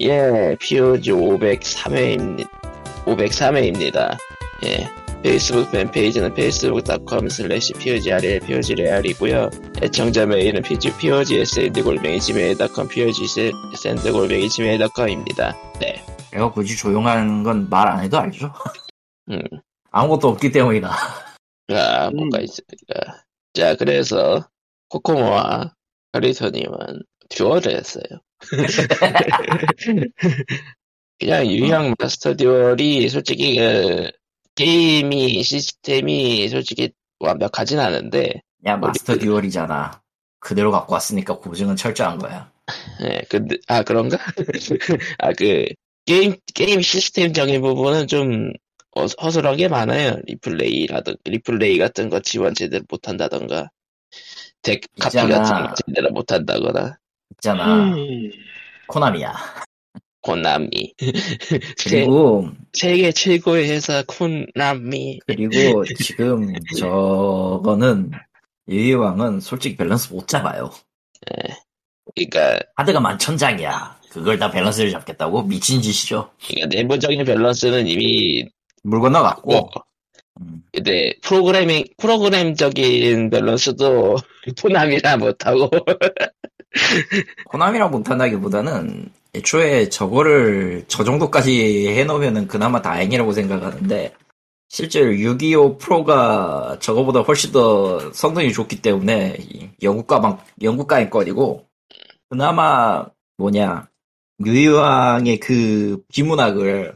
예, POG 503회입니다. 503회입니다. 예. 페이스북 팬페이지는 facebook.com slash POGRL, POGREAL이고요 애청자 메일은 POGSND골뱅이 gmail.com, POGSND골뱅이 gmail.com입니다. 네. 내가 굳이 조용한 건 말 안 해도 알죠? 음. 아무것도 없기 때문이다. 아, 뭐가 있습니까? 자, 그래서, 코코모와 카리토님은 듀얼을 했어요. 그냥 유희왕 마스터 듀얼이 솔직히 그, 게임이, 시스템이 솔직히 완벽하진 않은데, 야, 마스터 우리- 듀얼이잖아. 그대로 갖고 왔으니까 고증은 철저한 거야. 예, 근데, 아, 그런가? 아, 그, 게임, 게임 시스템적인 부분은 좀 어- 허술하게 많아요. 리플레이라든, 리플레이 같은 거 지원 제대로 못한다던가, deck 카피. 같은 거 제대로 못한다거나, 있잖아. 코나미야. 코나미. 세, 그리고, 세계 최고의 회사 코나미. 그리고 지금 저거는, 유희왕은 솔직히 밸런스 못 잡아요. 그러니까, 카드가 만천장이야. 그걸 다 밸런스를 잡겠다고? 미친 짓이죠. 그러니까 내부적인 밸런스는 이미 물 건너갔고. 뭐, 음, 근데 프로그래밍 프로그램적인 밸런스도 코나미라 못하고 코나미랑 못한다기보다는 애초에 저거를 저 정도까지 해놓으면은 그나마 다행이라고 생각하는데 실제로 625 프로가 저거보다 훨씬 더 성능이 좋기 때문에 이 영국가방 영국가의 거리고 그나마 뭐냐 유이왕의 그 비문학을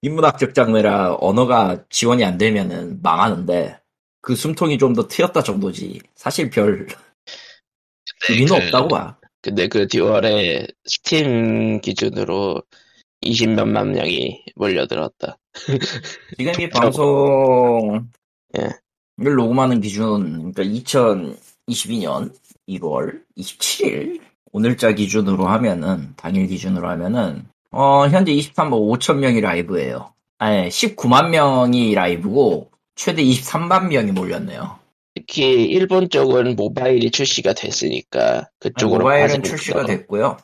비문학적 장르라 언어가 지원이 안 되면은 망하는데 그 숨통이 좀 더 트였다 정도지. 사실 별 의미는 그- 없다고 봐. 근데 그 듀얼에 스팀 기준으로 20몇만 명이 몰려들었다. 지금 이 방송 예. 을 녹음하는 기준 그러니까 2022년 1월 27일 오늘자 기준으로 하면은 당일 기준으로 하면은 어 현재 23만 5천 명이 라이브예요. 아니 19만 명이 라이브고 최대 23만 명이 몰렸네요. 특히 일본 쪽은 모바일이 출시가 됐으니까 그쪽으로 모바일은 출시가 것도- 됐고요.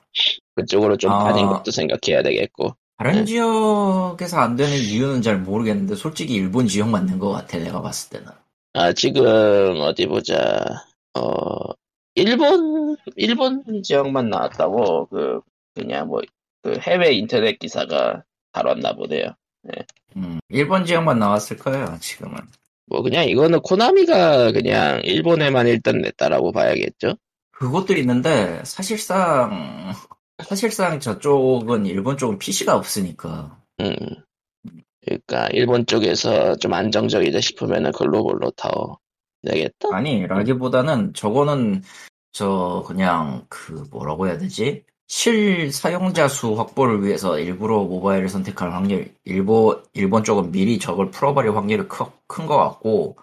그쪽으로 좀 아. 빠진 것도 생각해야 되겠고 다른 네. 지역에서 안 되는 이유는 잘 모르겠는데 솔직히 일본 지역 맞는 것 같아 내가 봤을 때는. 아 지금 어디 보자 어 일본 일본 지역만 나왔다고 그 그냥 뭐 그 해외 인터넷 기사가 다뤘나 보네요. 음, 일본 지역만 나왔을 거예요 지금은. 뭐 그냥 이거는 코나미가 그냥 일본에만 일단 냈다라고 봐야겠죠. 그것도 있는데 사실상 사실상 저쪽은 일본 쪽은 PC가 없으니까 음. 그러니까 일본 쪽에서 좀 안정적이다 싶으면은 글로벌로 타워 내겠다. 아니 라기보다는 저거는 저 그냥 그 뭐라고 해야 되지 실 사용자 수 확보를 위해서 일부러 모바일을 선택할 확률 일본 일본 쪽은 미리 저걸 풀어버릴 확률이 큰 것 같고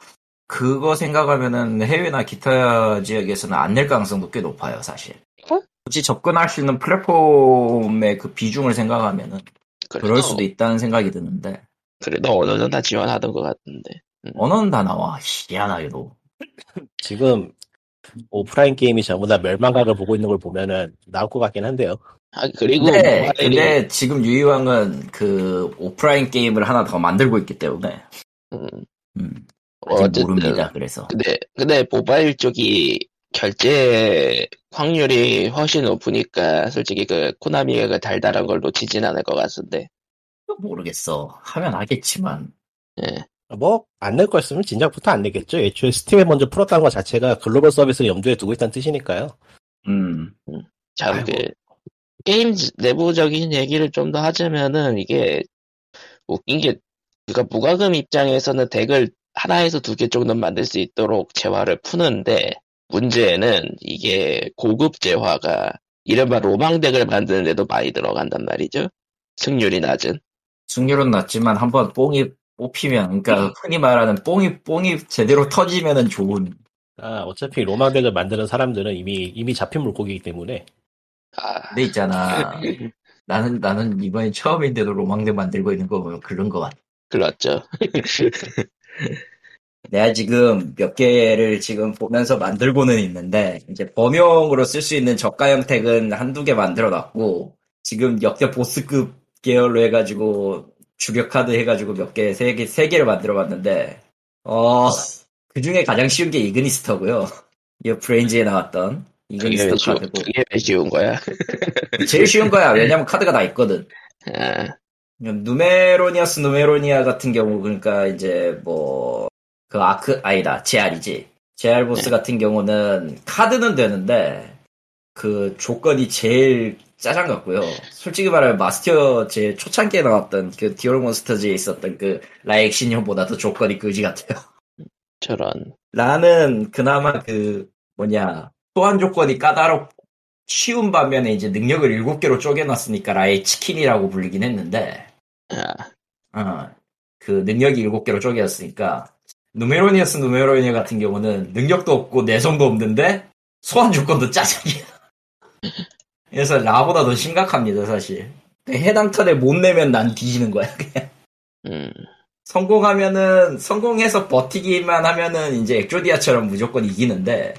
그거 생각하면은 해외나 기타 지역에서는 안 낼 가능성도 꽤 높아요 사실. 어? 굳이 접근할 수 있는 플랫폼의 그 비중을 생각하면은 그래도, 그럴 수도 있다는 생각이 드는데 그래도 어느 정도 다 지원하던 것 같은데. 언어는 다 나와 희한하게도 지금 오프라인 게임이 전부 다 멸망각을 보고 있는 걸 보면은 나올 것 같긴 한데요. 아 그리고 근데, 근데 지금 유이왕은 그 오프라인 게임을 하나 더 만들고 있기 때문에 음, 음, 아직 어쨌든 모릅니다 그래서 근데 근데 모바일 쪽이 결제 확률이 훨씬 높으니까 솔직히 그 코나미가 그 달달한 걸 놓치진 않을 것 같은데. 모르겠어 하면 하겠지만 예. 뭐 안 낼 거였으면 진작부터 안 내겠죠. 애초에 스팀에 먼저 풀었다는 것 자체가 글로벌 서비스를 염두에 두고 있다는 뜻이니까요. 음 참, 아이고. 그, 게임 내부적인 얘기를 좀 더 하자면은, 이게, 웃긴 게, 그니까 무과금 입장에서는 덱을 하나에서 두 개 정도 만들 수 있도록 재화를 푸는데, 문제는 이게 고급 재화가, 이른바 로망 덱을 만드는데도 많이 들어간단 말이죠. 승률이 낮은. 승률은 낮지만 한번 뽕이 뽑히면 그러니까 흔히 말하는 뽕이 뽕이 제대로 터지면은 좋은. 아, 어차피 로망덱을 만드는 사람들은 이미 이미 잡힌 물고기이기 때문에. 아, 근데 있잖아. 나는 나는 이번에 처음인데도 로망대 만들고 있는 거 보면 그런 거 같아. 그렇죠. 내가 지금 몇 개를 지금 보면서 만들고는 있는데, 이제 범용으로 쓸 수 있는 저가 형택은 한두 개 만들어 놨고, 지금 역대 보스급 계열로 해가지고 주력 카드 해가지고 몇 개, 세 개, 세 개를 만들어 봤는데 어, 그 중에 가장 쉬운 게 이그니스터고요. 이 브레인즈에 나왔던 그게 왜, 이그니스터 쉬운, 카드고 그게 왜 쉬운 거야? 제일 쉬운 거야. 왜냐면 카드가 다 있거든. 아, 누메로니아스 누메로니아 같은 경우 그러니까 이제 뭐 그 아크 아니다 제알이지 제알 보스 같은 경우는 카드는 되는데 그 조건이 제일 짜장 같고요. 솔직히 말하면 마스터 제 초창기에 나왔던 그 듀얼 몬스터즈에 있었던 그 라의 익신룡보다 더 조건이 그지 같아요. 저런. 라는 그나마 그 뭐냐 소환 조건이 까다롭 쉬운 반면에 이제 능력을 7개로 쪼개놨으니까 라의 치킨이라고 불리긴 했는데 아, 어, 그 능력이 7개로 쪼개졌으니까 누메로니아스 누메로니아 같은 경우는 능력도 없고 내성도 없는데 소환 조건도 짜증이야. 그래서 라보다 더 심각합니다 사실. 해당 턴에 못 내면 난 뒤지는 거야 그냥. 음, 성공하면은 성공해서 버티기만 하면은 이제 엑조디아처럼 무조건 이기는데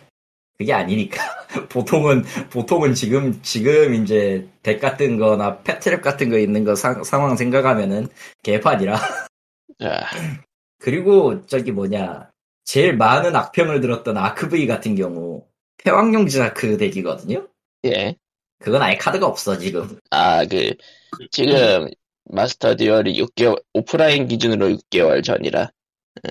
그게 아니니까 보통은 보통은 지금 지금 이제 덱 같은 거나 패트랩 같은 거 있는 거 상, 상황 생각하면은 개판이라 자, 그리고 저기 뭐냐 제일 많은 악평을 들었던 아크브이 같은 경우 패왕룡 자크 deck이거든요 예. 그건 아예 카드가 없어 지금. 아, 그, 지금, 마스터 듀얼이 6개월, 오프라인 기준으로 6개월 전이라.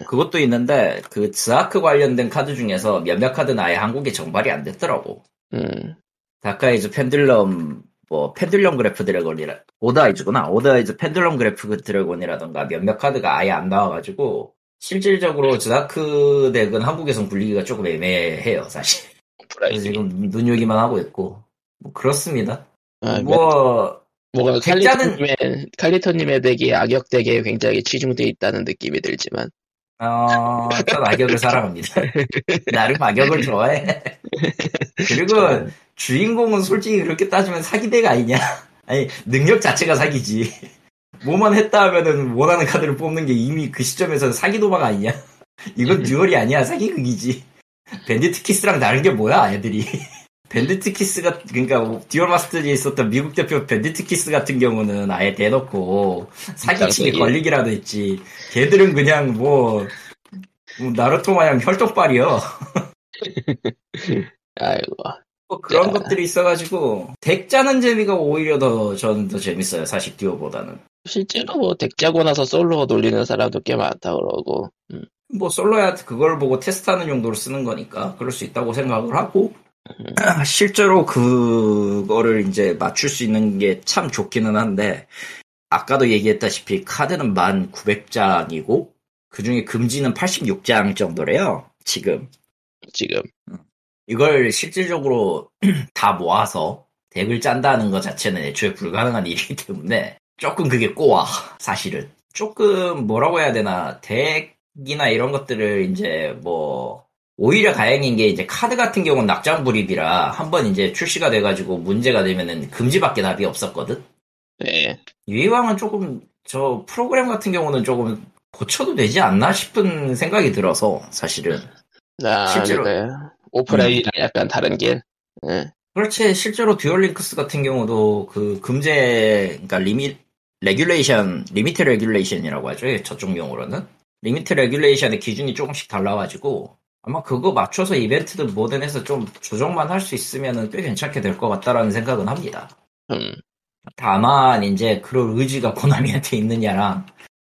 그것도 있는데 그 자크 관련된 카드 중에서 몇몇 카드는 아예 한국에 정발이 안 됐더라고. 음, 다카이즈 펜듈럼 뭐 펜듈럼 그래프 드래곤이라 오드아이즈구나. 오드아이즈 펜듈럼 그래프 드래곤이라던가 몇몇 카드가 아예 안 나와가지고 실질적으로 드다크 deck은 한국에선 굴리기가 조금 애매해요 사실. 오프라인. 그래서 지금 눈요기만 하고 있고 뭐 그렇습니다 아, 뭐 뭐가 백자는- 칼리토님의, 칼리토님의 덱이 악역 덱에 굉장히 치중돼 있다는 느낌이 들지만. 어, 전 악역을 사랑합니다 나름 악역을 좋아해 그리고 주인공은 솔직히 그렇게 따지면 사기대가 아니냐? 아니, 능력 자체가 사기지. 뭐만 했다 하면은 원하는 카드를 뽑는 게 이미 그 시점에서 사기 도박 아니냐? 이건 duel이 아니야, 사기극이지. 밴디트 키스랑 다른 게 뭐야, 애들이. 밴디트 키스가, 그러니까 듀얼 마스터즈에 있었던 미국 대표 밴디트 키스 같은 경우는 아예 대놓고 사기치게 쌍둥이. 걸리기라도 했지. 걔들은 그냥 뭐, 뭐 나루토 마냥 혈통빨이요. 아이고. 뭐 그런 야. 것들이 있어가지고 deck 짜는 재미가 오히려 더 저는 더 재밌어요 사실 duel보다는 실제로 뭐 덱 짜고 나서 솔로 돌리는 사람도 꽤 많다 그러고. 음, 뭐 솔로야 그걸 보고 테스트하는 용도로 쓰는 거니까 그럴 수 있다고 생각을 하고 실제로 그거를 이제 맞출 수 있는 게 참 좋기는 한데 아까도 얘기했다시피 카드는 1900장이고 그 중에 금지는 86장 정도래요 지금. 지금. 이걸 실질적으로 다 모아서 덱을 짠다는 것 자체는 애초에 불가능한 일이기 때문에 조금 그게 꼬아 사실은. 조금 뭐라고 해야 되나 deck이나 이런 것들을 이제 뭐 오히려 다행인 게 이제 카드 같은 경우는 낙장 불입이라 한 번 이제 출시가 돼가지고 문제가 되면은 금지밖에 답이 없었거든? 네. 유희왕은 조금 저 프로그램 같은 경우는 조금 고쳐도 되지 않나 싶은 생각이 들어서 사실은. 아, 실제로- 그 오프라인이랑 약간 다른 길. 예. 그렇지. 실제로 듀얼링크스 같은 경우도 그 금제 그러니까 limit regulation limit regulation이라고 하죠. 예, 저쪽 용어로는. limit regulation의 기준이 조금씩 달라가지고 아마 그거 맞춰서 이벤트든 뭐든 해서 좀 조정만 할 수 있으면 꽤 괜찮게 될 것 같다라는 생각은 합니다. 음, 다만 이제 그럴 의지가 코나미한테 있느냐랑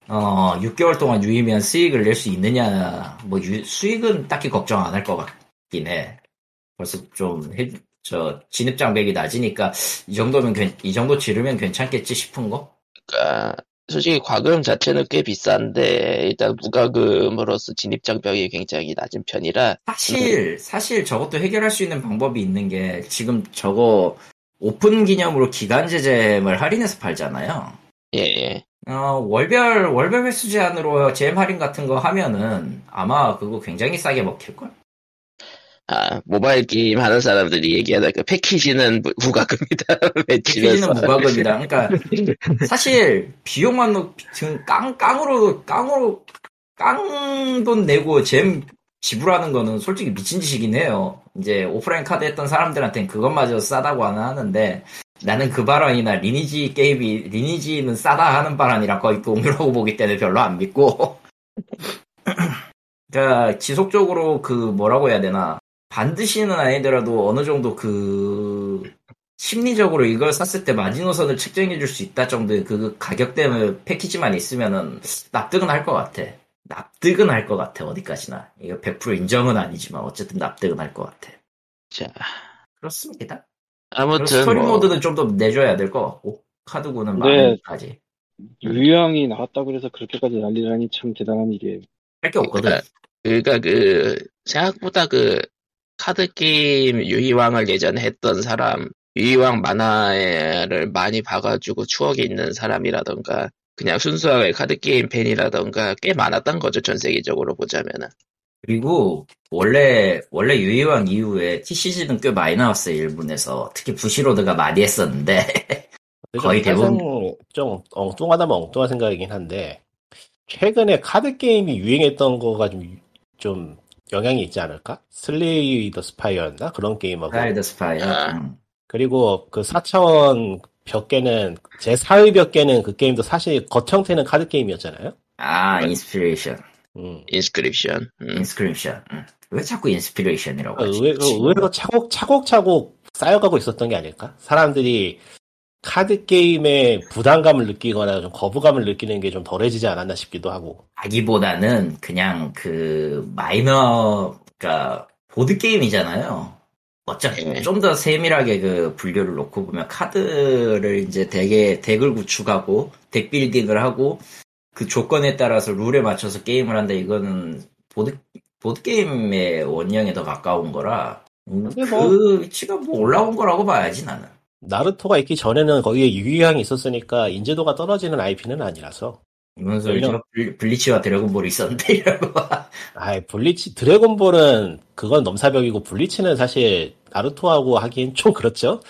어 6개월 동안 유의미한 수익을 낼 수 있느냐 뭐 유- 수익은 딱히 걱정 안 할 것 같긴 해. 벌써 좀저 진입 장벽이 낮으니까 이 정도면 괜- 이 정도 지르면 괜찮겠지 싶은 거? 그니까, 솔직히 과금 자체는 꽤 비싼데, 일단 무과금으로서 진입장벽이 굉장히 낮은 편이라, 사실 사실 저것도 해결할 수 있는 방법이 있는 게 지금 저거 오픈 기념으로 기간 제잼을 할인해서 팔잖아요. 예, 예. 어, 월별, 월별 횟수 제한으로 잼 할인 같은 거 하면은 아마 그거 굉장히 싸게 먹힐 걸? 아, 모바일 게임 하는 사람들이 얘기하는 그 패키지는 무- 무과금이다. 패키지는. 무과금이다. 그러니까 사실 비용만 놓- 지금 깡, 깡으로, 깡으로, 깡 돈 내고 잼 지불하는 거는 솔직히 미친 짓이긴 해요. 이제 오프라인 카드 했던 사람들한테는 그것마저 싸다고 안 하는데 나는 그 발언이나 리니지 게임이 리니지는 싸다 하는 발언이랑 거의 동일하고 보기 때문에 별로 안 믿고 그러니까 지속적으로 그 뭐라고 해야 되나 반드시는 아니더라도 어느 정도 그 심리적으로 이걸 샀을 때 마지노선을 측정해 줄 수 있다 정도의 그 가격 때문에 패키지만 있으면은 납득은 할 것 같아. 납득은 할 것 같아 어디까지나 이거 100% 인정은 아니지만 어쨌든 납득은 할 것 같아. 자, 그렇습니다. 아무튼 스토리 뭐, 모드는 좀 더 내줘야 될 것 같고 카드구는 네. 많이까지 유희왕이 나왔다고 그래서 그렇게까지 난리라니 참 대단한 일이에요. 할 게 없거든. 그러니까 그 생각보다 그 카드 게임 유희왕을 예전에 했던 사람, 유희왕 만화를 많이 봐가지고 추억이 있는 사람이라던가 그냥 순수하게 카드 게임 팬이라던가 꽤 많았던 거죠 전 세계적으로 보자면은. 그리고 원래 원래 유희왕 이후에 TCG는 꽤 많이 나왔어요 일본에서 특히 부시로드가 많이 했었는데 거의 대부분- 대부분 좀 엉뚱하다면 엉뚱한 생각이긴 한데 최근에 카드 게임이 유행했던 거가 좀, 좀 영향이 있지 않을까? Slay the Spire였나 그런 게임하고 가이드 Spire 아. 음. 그리고 그 4차원 벽 깨는 제4의 벽 깨는 그 게임도 사실 겉형태는 카드 게임이었잖아요. 아 Inspiration 음. Inscryption. 음. Inscryption 음. 왜 자꾸 Inspiration이라고 그 하지? 의외, 그 의외로 차곡, 차곡차곡 쌓여가고 있었던 게 아닐까? 사람들이 카드 게임에 부담감을 느끼거나 좀 거부감을 느끼는 게 좀 덜해지지 않았나 싶기도 하고. 아기보다는 그냥 그 마이너 그러니까 보드 게임이잖아요. 어차피 네. 좀더 세밀하게 그 분류를 놓고 보면 카드를 이제 deck에 deck을 구축하고 deck building을 하고 그 조건에 따라서 룰에 맞춰서 게임을 한다 이거는 보드 보드 게임의 원형에 더 가까운 거라 음, 그 뭐- 위치가 뭐 올라온 거라고 봐야지 나는. 나루토가 있기 전에는 거기에 유희왕이 있었으니까 인지도가 떨어지는 IP는 아니라서. 이런 소리죠. 블- 블리치와 드래곤볼이 있었는데 이라고. 아이, 블리치, 드래곤볼은 그건 넘사벽이고 블리치는 사실 나루토하고 하긴 좀 그렇죠?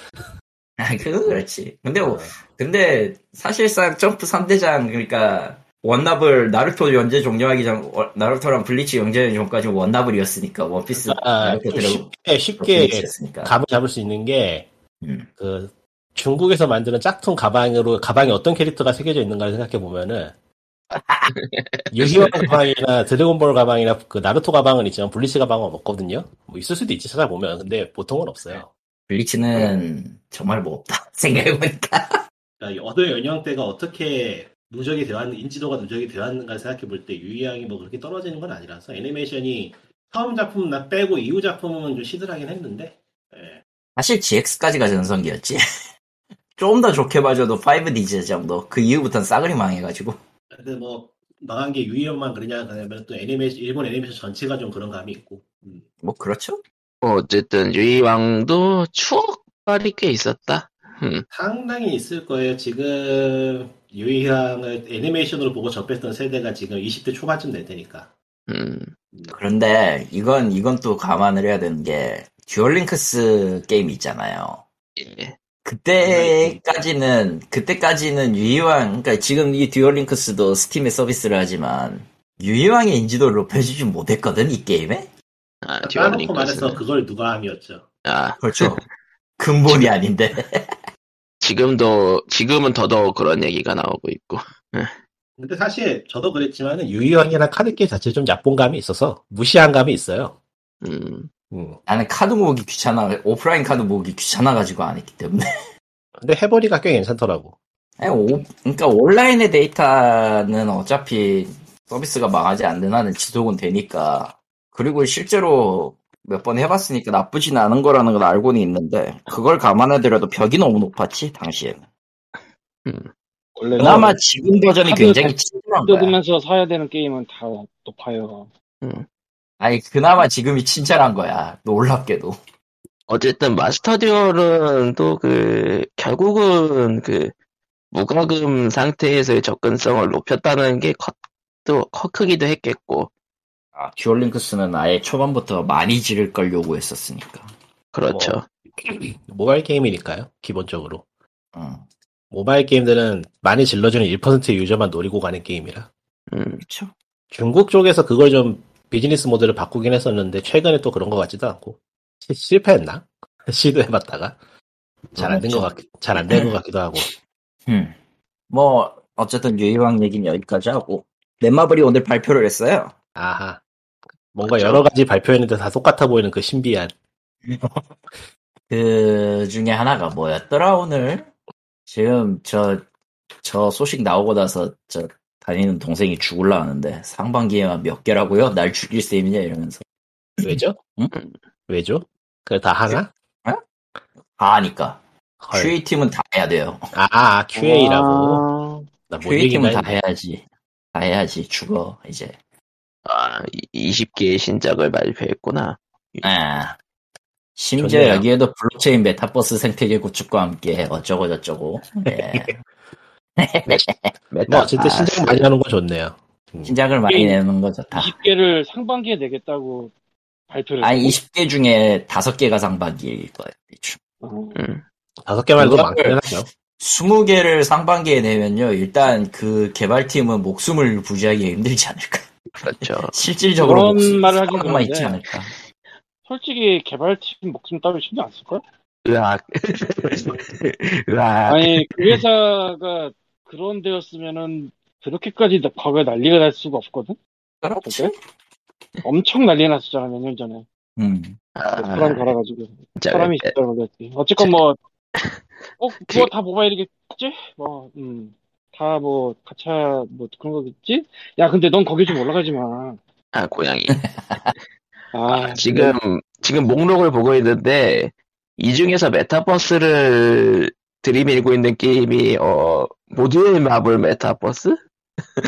아, 그건 그렇지. 근데 뭐, 근데 사실상 점프 3대장 그러니까 원나블 나루토 연재 종료하기 전 어, 나루토랑 블리치 연재 전까지 원나블이었으니까 원피스 아, 나루토 좀 드래곤 쉽게, 쉽게. 감을 잡을 수 있는 게, 음. 그, 중국에서 만드는 짝퉁 가방으로, 가방에 어떤 캐릭터가 새겨져 있는가를 생각해 보면은, 유희왕 가방이나 드래곤볼 가방이나 그 나루토 가방은 있지만 블리치 가방은 없거든요? 뭐 있을 수도 있지, 찾아보면. 근데 보통은 없어요. 블리치는 정말 뭐 없다 생각해보니까 그러니까 어느 연령대가 어떻게 누적이 되었는 인지도가 누적이 되었는가 생각해 볼 때 유희왕이 뭐 그렇게 떨어지는 건 아니라서 애니메이션이 처음 작품 나 빼고 이후 작품은 좀 시들하긴 했는데 예. 사실 GX까지가 전성기였지. 좀더 좋게 봐줘도 5D즈 정도. 그 이후부터는 싸그리 망해가지고. 근데 뭐 망한 게 유희양만 그러냐 그러면 또 애니메이션 일본 애니메이션 전체가 좀 그런 감이 있고 음. 뭐 그렇죠. 뭐 어쨌든 유희왕도 추억발이 꽤 있었다. 음. 상당히 있을 거예요. 지금 유희양을 애니메이션으로 보고 접했던 세대가 지금 20대 초반쯤 될 테니까. 음. 그런데 이건 이건 또 감안을 해야 되는 게 Duel Links 게임 있잖아요. 예. 그때까지는 그때까지는 유희왕 그러니까 지금 이 Duel Links도 Steam에 서비스를 하지만 유희왕의 인지도를 높여주지 못했거든 이 게임에. 아, 까놓고 말해서 Duel Links는. 그걸 누가 함이었죠. 아, 그렇죠. 근본이 아닌데. 지금도, 지금은 더더욱 그런 얘기가 나오고 있고. 근데 사실 저도 그랬지만 유희왕이랑 카드 게임 자체 좀 얕본 감이 있어서 무시한 감이 있어요. 음. 음. 나는 카드 모으기 귀찮아 오프라인 카드 모으기 귀찮아가지고 안 했기 때문에. 근데 해보니까 꽤 괜찮더라고. 아니, 오- 그러니까 온라인의 데이터는 어차피 서비스가 망하지 않는 한은 지속은 되니까. 그리고 실제로 몇 번 해봤으니까 나쁘진 않은 거라는 걸 알고는 있는데 그걸 감안하더라도 벽이 너무 높았지 당시에는. 원래 그나마 지금 버전이 굉장히 친절한 거야. 뜯으면서 사야 되는 게임은 다 높아요. 아니 그나마 지금이 친절한 거야. 놀랍게도. 어쨌든 마스터 듀얼은 또 그, 결국은 그, 무과금 상태에서의 접근성을 높였다는 게 컸, 또, 커 크기도 했겠고. 아, 듀얼링크스는 아예 초반부터 많이 지를 걸 요구했었으니까. 그렇죠. 모바일 게임이니까요, 기본적으로. 응. 모바일 게임들은 많이 질러주는 1%의 유저만 노리고 가는 게임이라. 음. 그렇죠. 중국 쪽에서 그걸 좀 비즈니스 모델을 바꾸긴 했었는데 최근에 또 그런 것 같지도 않고 시- 실패했나? 시도해봤다가 잘 안 된 것 같, 잘 안 된 것 같기도 하고. 음. 뭐 어쨌든 유희왕 얘기는 여기까지 하고 넷마블이 오늘 발표를 했어요. 아하. 뭔가 그렇죠. 여러 가지 발표했는데 다 똑같아 보이는 그 신비한. 그 중에 하나가 뭐였더라 오늘? 지금 저 저 소식 나오고 나서 저 다니는 동생이 죽을라 하는데 상반기에만 몇 개라고요? 날 죽일 셈이냐 이러면서 왜죠? 응? 왜죠? 그래 다 하나? 다 하니까 헐. QA 팀은 다 해야 돼요. 아, 아, QA라고. 아, 나못 QA 팀은 다. 해야지. 다 해야지 죽어 이제. 아, 20개의 신작을 발표했구나. 아. 심지어 좋네요. 여기에도 블록체인 메타버스 생태계 구축과 함께 어쩌고 저쩌고. 예. 메타, 뭐 어쨌든 아, 신작 많이 하는 거 좋네요. 음. 신작을 많이 게임 내는 거 좋다. 20개를 상반기에 내겠다고 발표를 아니 했고. 20개 중에 5개가 상반기일 거예요. 대충. 어, 음, 다섯 개 말고 그거를- 많긴 하죠. 20개를 상반기에 내면요. 일단 그 개발팀은 목숨을 부지하기 힘들지 않을까. 그렇죠. 실질적으로 그런 목숨 말을 하긴 그런데. 있지 않을까. 솔직히 개발팀 목숨 따위 신경 안 쓸걸? 으악. 으악. 아니 그 회사가 그런 데였으면은 그렇게까지 나- 과거에 난리가 날 수가 없거든? 그렇지. 엄청 난리 났었잖아 몇 년 전에 음. 아, 사람 갈아가지고 진짜 사람이 에- 진짜 걸렸지 어쨌건 뭐 어, 그거 다 모바일이겠지? 뭐, 음, 다 뭐, 가차, 뭐, 그런 거겠지? 야, 근데 넌 거기 좀 올라가지 마. 아, 고양이. 아, 지금, 지금 목록을 보고 있는데, 이 중에서 메타버스를 들이밀고 있는 게임이, 어, 모두의 마블 메타버스?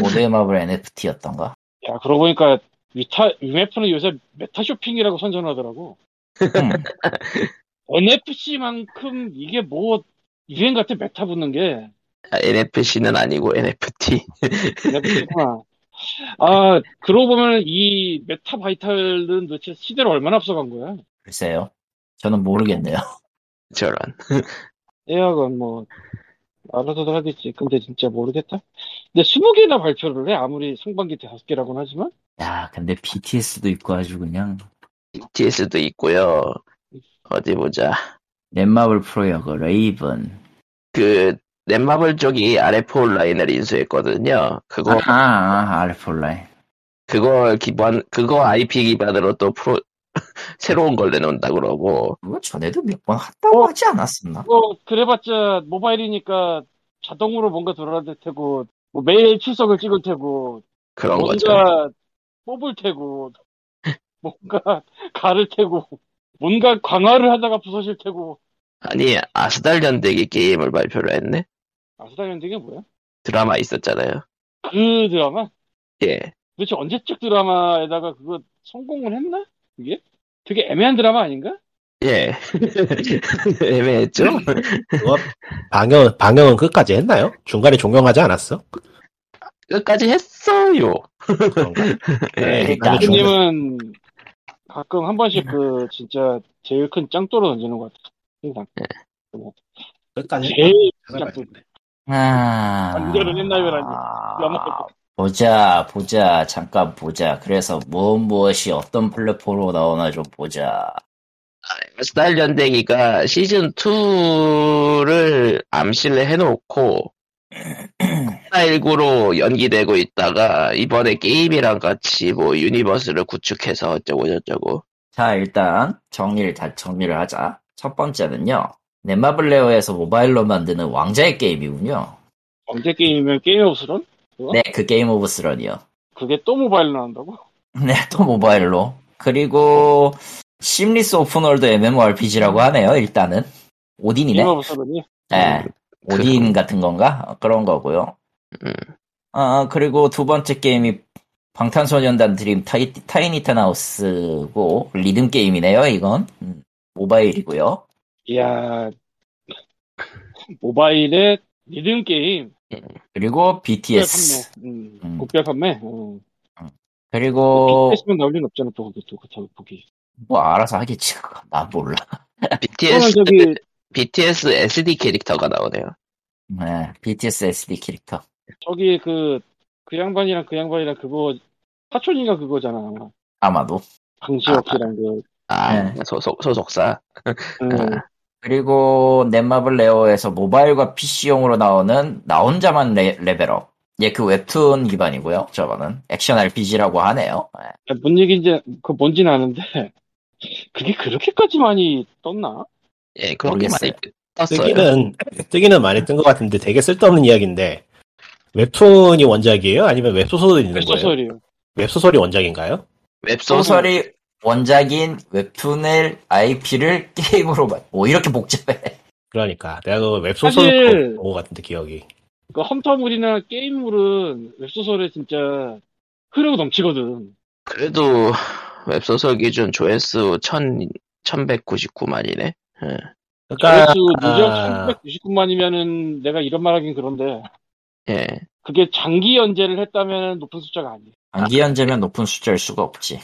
모드의 마블 NFT였던가? 야, 그러고 보니까, 위타, 위메프는 요새 meta 쇼핑이라고 선전하더라고. 음. NFC만큼 이게 뭐, 유행 같아, meta 붙는 게. 아, NFC는 아니고 NFT. NFC구나. 아, 그러고 보면 이 메타 바이탈은 도대체 시대를 얼마나 앞서간 거야? 글쎄요. 저는 모르겠네요. 저런. 예약은 뭐 알아서들 하겠지. 근데 진짜 모르겠다. 근데 20개나 발표를 해. 아무리 상반기 다섯 개라고는 하지만 야, 근데 BTS도 있고 아주 그냥 BTS도 있고요. 어디 보자. 넷마블 프로야그 레이븐. 그, 넷마블 쪽이 RF 온라인을 인수했거든요. 그거, 아, 아, 알폴라인. 그거 기반, 그거 IP 기반으로 또 프로, 새로운 걸 내놓는다 그러고, 그거 전에도 몇 번 했다고 어? 하지 않았었나? 뭐 그래봤자 모바일이니까 자동으로 뭔가 돌아갈 테고 뭐 매일 출석을 찍을 테고 그런 거죠. 뭔가 뽑을 테고 뭔가 가를 테고 뭔가 강화를 하다가 부서질 테고 아니, 아스달 연대기 게임을 발표를 했네? 아스달 연대게 뭐야? 드라마 있었잖아요. 그 드라마? 예. 도대체 언제적 드라마에다가 그거 성공을 했나? 그게? 되게 애매한 드라마 아닌가? 예. 애매했죠? 그거 방영, 방영은 끝까지 했나요? 중간에 종영하지 않았어? 끝까지 했어요. 그런가? 예. 일단 중간- 교수님은 가끔 한 번씩 그 진짜 제일 큰 짱돌로 던지는 것 같아. 항상. 끝까지 제일. 되겠네. 아. 완전은 옛날이라니. 아, 보자, 보자, 잠깐 보자. 그래서 무엇 무엇이 어떤 플랫폼으로 나오나 좀 보자. 아스달 연대기가 시즌 2를 암시를 해놓고 19로 연기되고 있다가 이번에 게임이랑 같이 뭐 universe를 구축해서 어쩌고 저쩌고 자, 일단 정리를 다 정리를 하자. 첫 번째는요. 넷마블레어에서 모바일로 만드는 왕좌의 게임이군요. 왕좌의 게임이면 Game of Thrones? 네, 그 Game of Thrones요. 그게 또 모바일로 나온다고? 네, 또 모바일로. 그리고 seamless open world MMORPG라고 하네요. 일단은 오딘이네. Game of Thrones? 네, 오딘 같은 건가? 어, 그런 거고요. 음. 아, 그리고 두 번째 게임이 방탄소년단 Dream Ti-, TinyTAN House고 리듬 게임이네요. 이건 음, 모바일이고요. 이야. 모바일의 리듬 게임. 그리고 국별 BTS. 판매. 음, 음. 판매. 어. 그리고 BTS만 나올 리는 없잖아, 또, 또, 또, 보기. 뭐 알아서 하겠지. 나 몰라. BTS 저기, BTS SD 캐릭터가 나오네요. 네, BTS SD 캐릭터. 저기 그, 그 양반이랑 그 양반이랑 그거, 사촌인가 그거잖아. 아마도. 강지혁이랑 그, 아 네. 소속 소속사. 음, 아, 그리고 넷마블 레어에서 모바일과 PC용으로 나오는 나 혼자만 레, 레벨업. 예, 그 웹툰 기반이고요. 저거는 액션 RPG라고 하네요. 예. 야, 뭔 얘기인지 그 뭔지는 아는데 그게 그렇게까지 많이 떴나? 예, 그렇게 모르겠어요. 많이 떴어요. 뜨기는 뜨기는 많이 뜬 것 같은데 되게 쓸데없는 이야기인데 웹툰이 원작이에요? 아니면 웹소설이 있는 거예요? 소설이요. 웹소설이 원작인가요? 웹소설 소설이 원작인 웹툰을 IP를 게임으로 만. 오 이렇게 복잡해. 그러니까 내가 그 웹소설 본것 같은데 기억이. 그 험터물이나 게임물은 웹소설에 진짜 흐르고 넘치거든. 그래도 웹소설 기준 조회수 1000, 1199만이네. 그러니까 조회수 누적 아, 399만이면은 내가 이런 말하긴 그런데 예. 그게 장기 연재를 했다면 높은 숫자가 아니에요. 단기 연재면 높은 숫자일 수가 없지.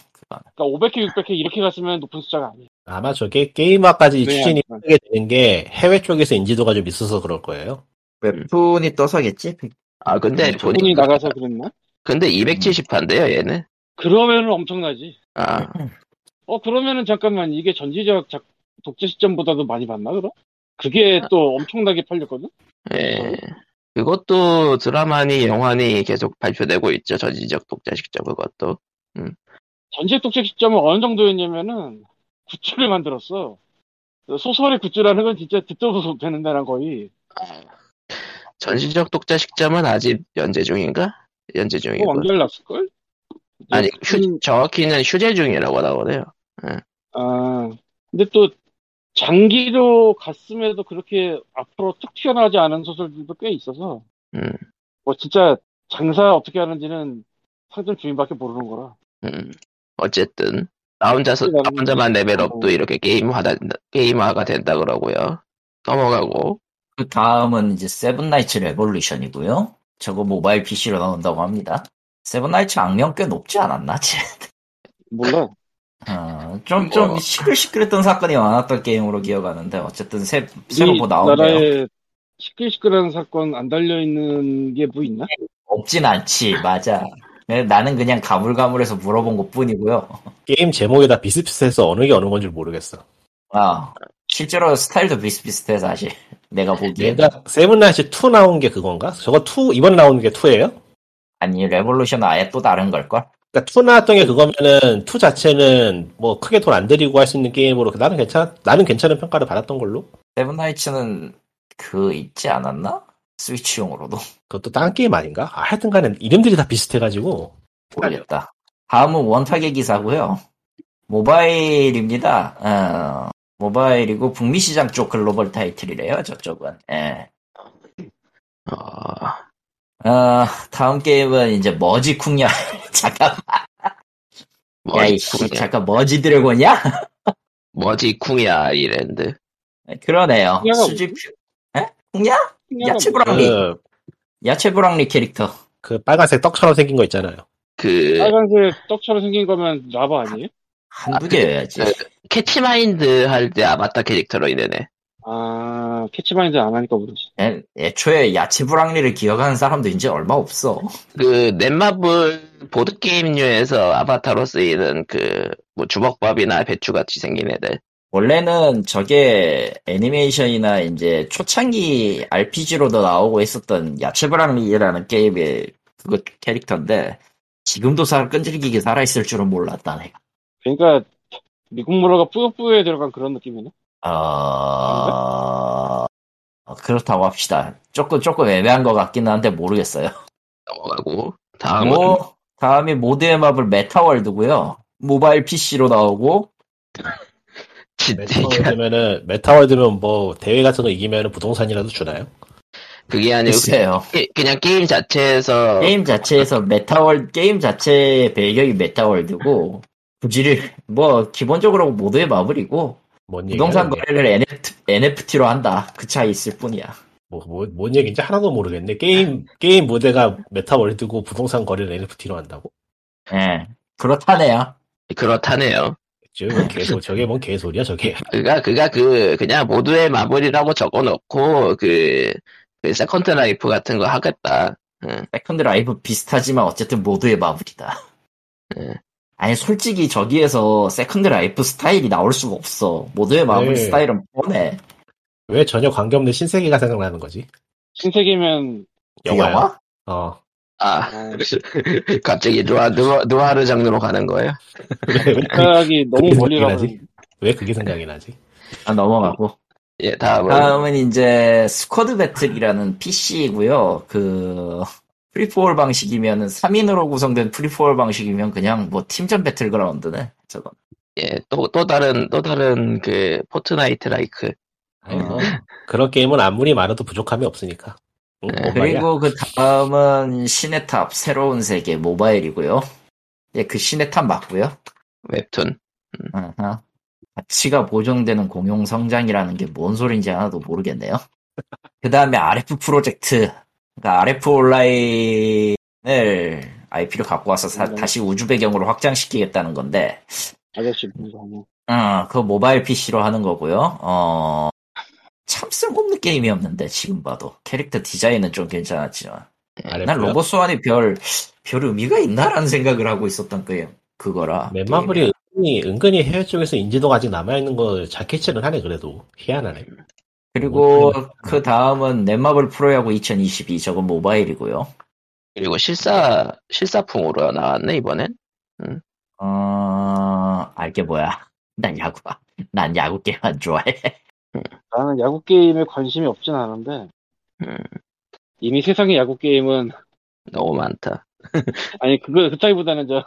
그러니까 500회, 600회 이렇게 갔으면 높은 숫자가 아니에요. 아마 저게 게임화까지 네, 추진이 아니면. 하게 되는 게 해외 쪽에서 인지도가 좀 있어서 그럴 거예요. 웹툰이 떠서겠지. 아, 근데 돈이 보니까, 나가서 그랬나? 근데 270판대요, 얘는. 그러면은 엄청나지. 아, 어 그러면은 잠깐만 이게 전지적 작- 독자 시점보다도 많이 받나 그럼? 그게 또 엄청나게 팔렸거든? 예. 그것도 드라마니 영화니 계속 발표되고 있죠. 전지적 독자 시점 그것도. 전지적 독자 시점은 어느 정도였냐면은 굿즈를 만들었어. 소설의 굿즈라는 건 진짜 듣도 보도 되는 데랑 거의 전지적 독자 시점은 아직 연재 중인가? 연재 그거 중이고. 완결 났을걸? 아니, 예, 휴, 정확히는 휴재 중이라고 나오네요. 아 근데 또 장기로 갔음에도 그렇게 앞으로 툭 튀어나오지 않은 소설들도 꽤 있어서 음, 뭐 진짜 장사 어떻게 하는지는 상점 주인밖에 모르는 거라. 음. 어쨌든, 나 혼자서, 나 혼자만 레벨업도 어. 이렇게 게임화다, 게임화가 된다 그러고요. 넘어가고. 그 다음은 이제 세븐나이츠 Revolution이고요. 저거 모바일 PC로 나온다고 합니다. 세븐나이츠 악명 꽤 높지 않았나? 쟤? 몰라. 어, 좀, 좀 뭐. 시끌시끌했던 사건이 많았던 게임으로 기억하는데, 어쨌든 새, 새로 뭐이 나오네요. 나라에 시끌시끌한 사건 안 달려 있는 게 뭐 있나? 없진 않지, 맞아. 네, 나는 그냥 가물가물해서 물어본 것 뿐이고요. 게임 제목이 다 비슷비슷해서 어느 게 어느 건지 모르겠어. 아, 실제로 스타일도 비슷비슷해, 사실. 내가 보기엔. 얘가 세븐나이츠 2 나온 게 그건가? 저거 2 이번에 나오는 게 2예요? 아니, 레볼루션은 아예 또 다른 걸걸? 그러니까 2 나왔던 게 그거면은 2 자체는 뭐 크게 돈 안 들이고 할 수 있는 게임으로 나는 괜찮 나는 괜찮은 평가를 받았던 걸로. 세븐나이츠는 그, 있지 않았나? 스위치용으로도. 그것도 다른 게임 아닌가? 아, 하여튼 간에 이름들이 다 비슷해가지고 모르겠다. 다음은 원탁의 기사고요. 모바일입니다. 어, 모바일이고 북미 시장 쪽 글로벌 타이틀이래요. 저쪽은. 예. 어, 어, 다음 게임은 이제 머지쿵야. 잠깐만. 뭐 야, 이씨, 잠깐 머지 드래곤이야? 머지쿵야 아일랜드. 그러네요. 쿵야가 수집. 에? 쿵야? 야채부락리. 그, 야채부락리 캐릭터. 그 빨간색 떡처럼 생긴 거 있잖아요. 그, 빨간색 떡처럼 생긴 거면 라바 아니에요? 한두 개여야지. 그, 캐치마인드 할 때 아바타 캐릭터로 인해네. 아 캐치마인드 안 하니까 모르지. 애, 애초에 야채부락리를 기억하는 사람도 이제 얼마 없어. 그, 넷마블 보드게임류에서 아바타로 쓰이는 그, 뭐 주먹밥이나 배추같이 생긴 애들. 원래는 저게 애니메이션이나 이제 초창기 RPG로도 나오고 있었던 야채부락리라는 게임의 그거 캐릭터인데 지금도 살 끈질기게 살아있을 줄은 몰랐다 내가. 그러니까 미국 문화가 뿌요뿌요에 들어간 그런 느낌이네. 어... 어, 그렇다고 합시다. 조금 조금 애매한 것 같기는 한데 모르겠어요. 넘어가고. 다음은, 뭐 다음이 모두의 마블 메타월드고요. 모바일 PC로 나오고 메타월드면은 메타월드면 뭐 대회 같은 거 이기면은 부동산이라도 주나요? 그게 아니고, 글쎄요. 게- 그냥 게임 자체에서, 게임 자체에서 메타월 게임 자체의 배경이 메타월드고 부지를 뭐 기본적으로 모두의 마블이고 뭔 부동산? 거래를 NFT, NFT로 한다 그 차이 있을 뿐이야. 뭐, 뭐, 뭔 얘기인지 하나도 모르겠네. 게임 게임 무대가 메타월드고 부동산 거래를 NFT로 한다고? 예 그렇다네요. 그렇다네요. 저게 뭔 개소, 저게 뭔 개소리야 저게? 그가, 그가 그, 그냥 모두의 마블이라고 적어놓고, 그, 그 세컨드 라이프 같은 거 하겠다. 세컨드 라이프 비슷하지만 어쨌든 모두의 마블이다. 예. 아니 솔직히 저기에서 세컨드 라이프 스타일이 나올 수가 없어. 모두의 마블 네. 스타일은 뻔해. 왜 전혀 관계없는 신세계가 생각나는 거지? 신세계면 영화야. 영화? 어. 아, 어, 갑자기 누아, 누아, 누아르 장르로 가는 거예요? 생각이 너무 그게 멀리 생각이 가고 왜 그게 생각이 나지? 아, 넘어가고. 예, 다음은. 다음은 이제 스쿼드 배틀이라는 PC이고요. 그 free-for-all 방식이면은 3인으로 구성된 free-for-all 방식이면 그냥 뭐 팀전 배틀그라운드네. 저거. 예, 또, 또 다른, 또 다른 그, 포트나이트 like. 아니, 뭐, 그런 게임은 아무리 많아도 부족함이 없으니까. 응, 네? 그리고 그 다음은 신의 탑 새로운 세계 모바일이고요. 예, 그 신의 탑 맞고요. 웹툰. 아하. 가치가 보정되는 공용 성장이라는 게 뭔 소린지 하나도 모르겠네요. 그 다음에 RF 프로젝트. 그러니까 RF 온라인을 IP를 갖고 와서 사- 네. 다시 우주 배경으로 확장시키겠다는 건데, 아저씨 뭐 어, 그 모바일 PC로 하는 거고요. 어, 참 쓸모없는 게임이었는데, 지금 봐도. 캐릭터 디자인은 좀 괜찮았지만. 난 요? 로봇 소환이 별, 별 의미가 있나라는 생각을 하고 있었던 그, 그거라. 맵마블이 은근히, 은근히 해외 쪽에서 인지도가 아직 남아있는 걸잘 캐치를 하네, 그래도. 희한하네. 그리고 그 다음은 넷마블 프로야구 2022 저건 모바일이고요. 그리고 실사, 실사풍으로 나왔네, 이번엔. 어, 알게 뭐야. 난 야구, 난 야구 게임 안 좋아해. 나는 야구 게임에 관심이 없진 않은데 음, 이미 세상의 야구 게임은 너무 많다. 아니 그거 그따위보다는 저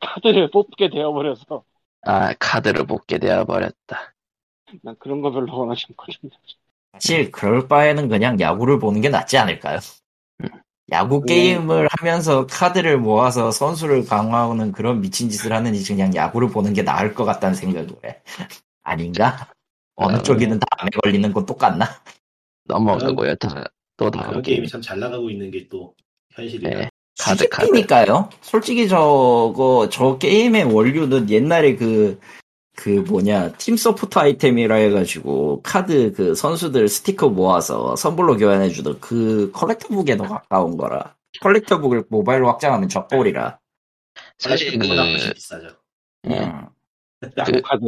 카드를 뽑게 되어버려서 아, 카드를 뽑게 되어버렸다. 난 그런 거 별로 원하지 않거든요. 사실 그럴 바에는 그냥 야구를 보는 게 낫지 않을까요? 야구 게임을 하면서 카드를 모아서 선수를 강화하는 그런 미친 짓을 하는 이지 그냥 야구를 보는 게 나을 것 같다는 생각을 해. 아닌가? 어느 어. 쪽이든 다음에 걸리는 건 똑같나? 넘어가고요. 다, 또 다음 그런 게임. 게임이 참 잘 나가고 있는 게 또 현실이다. 네. 카드, 카드. 수집기니까요. 솔직히 저거 저 게임의 원류는 옛날에 그그 뭐냐 팀 서포트 아이템이라 해가지고 카드 그 선수들 스티커 모아서 선물로 교환해주던 그 collector book에 더 가까운 거라 collector book을 모바일로 확장하면 적골이라 사실 그, 비싸죠. 예, 음, 야구 카드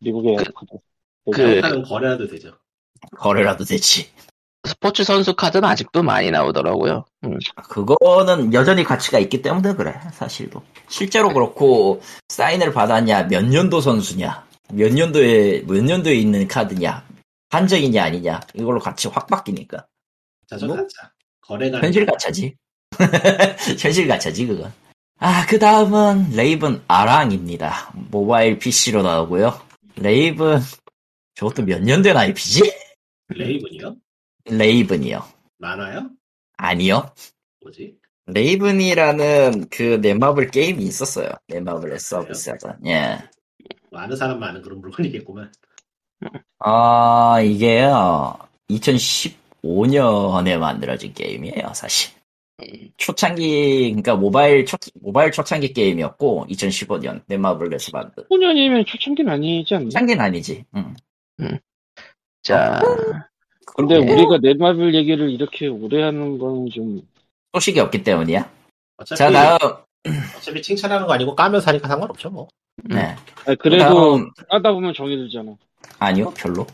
미국의 야구 카드. 그- 그 거래라도 되죠. 거래라도 되지. 스포츠 선수 카드는 아직도 많이 나오더라고요. 음. 그거는 여전히 가치가 있기 때문에 그래 사실도 실제로 그렇고 사인을 받았냐 몇 년도 선수냐 몇 년도에 몇 년도에 있는 카드냐 한정이냐 아니냐 이걸로 가치 확 바뀌니까 자전 뭐? 가짜. 거래가 현실 가차지 현실 가차지 그건 아 그 다음은 레이븐 아랑입니다 모바일 PC로 나오고요 레이븐 저것도 몇 년 된 IP지? 레이븐이요? 레이븐이요 만화요? 아니요 뭐지? 레이븐이라는 그 넷마블 게임이 있었어요. 넷마블의 서비스가. 예. 많은 사람 아는 그런 물건이겠구만. 아, 이게요. 2015년에 만들어진 게임이에요, 사실. 초창기, 그러니까 모바일 초, 모바일 초창기 게임이었고, 2015년 넷마블에서 만든. 5년이면 초창기는 아니지 않나? 초창기는 아니지. 응. 자, 근데 예. 우리가 넷마블 얘기를 이렇게 오래 하는 건 좀 소식이 없기 때문이야. 어차피, 자, 다음. 어차피 칭찬하는 거 아니고 까면서 하니까 상관없죠, 뭐. 네. 아니, 그래도 다음. 까다 보면 정이 들잖아. 아니요, 별로.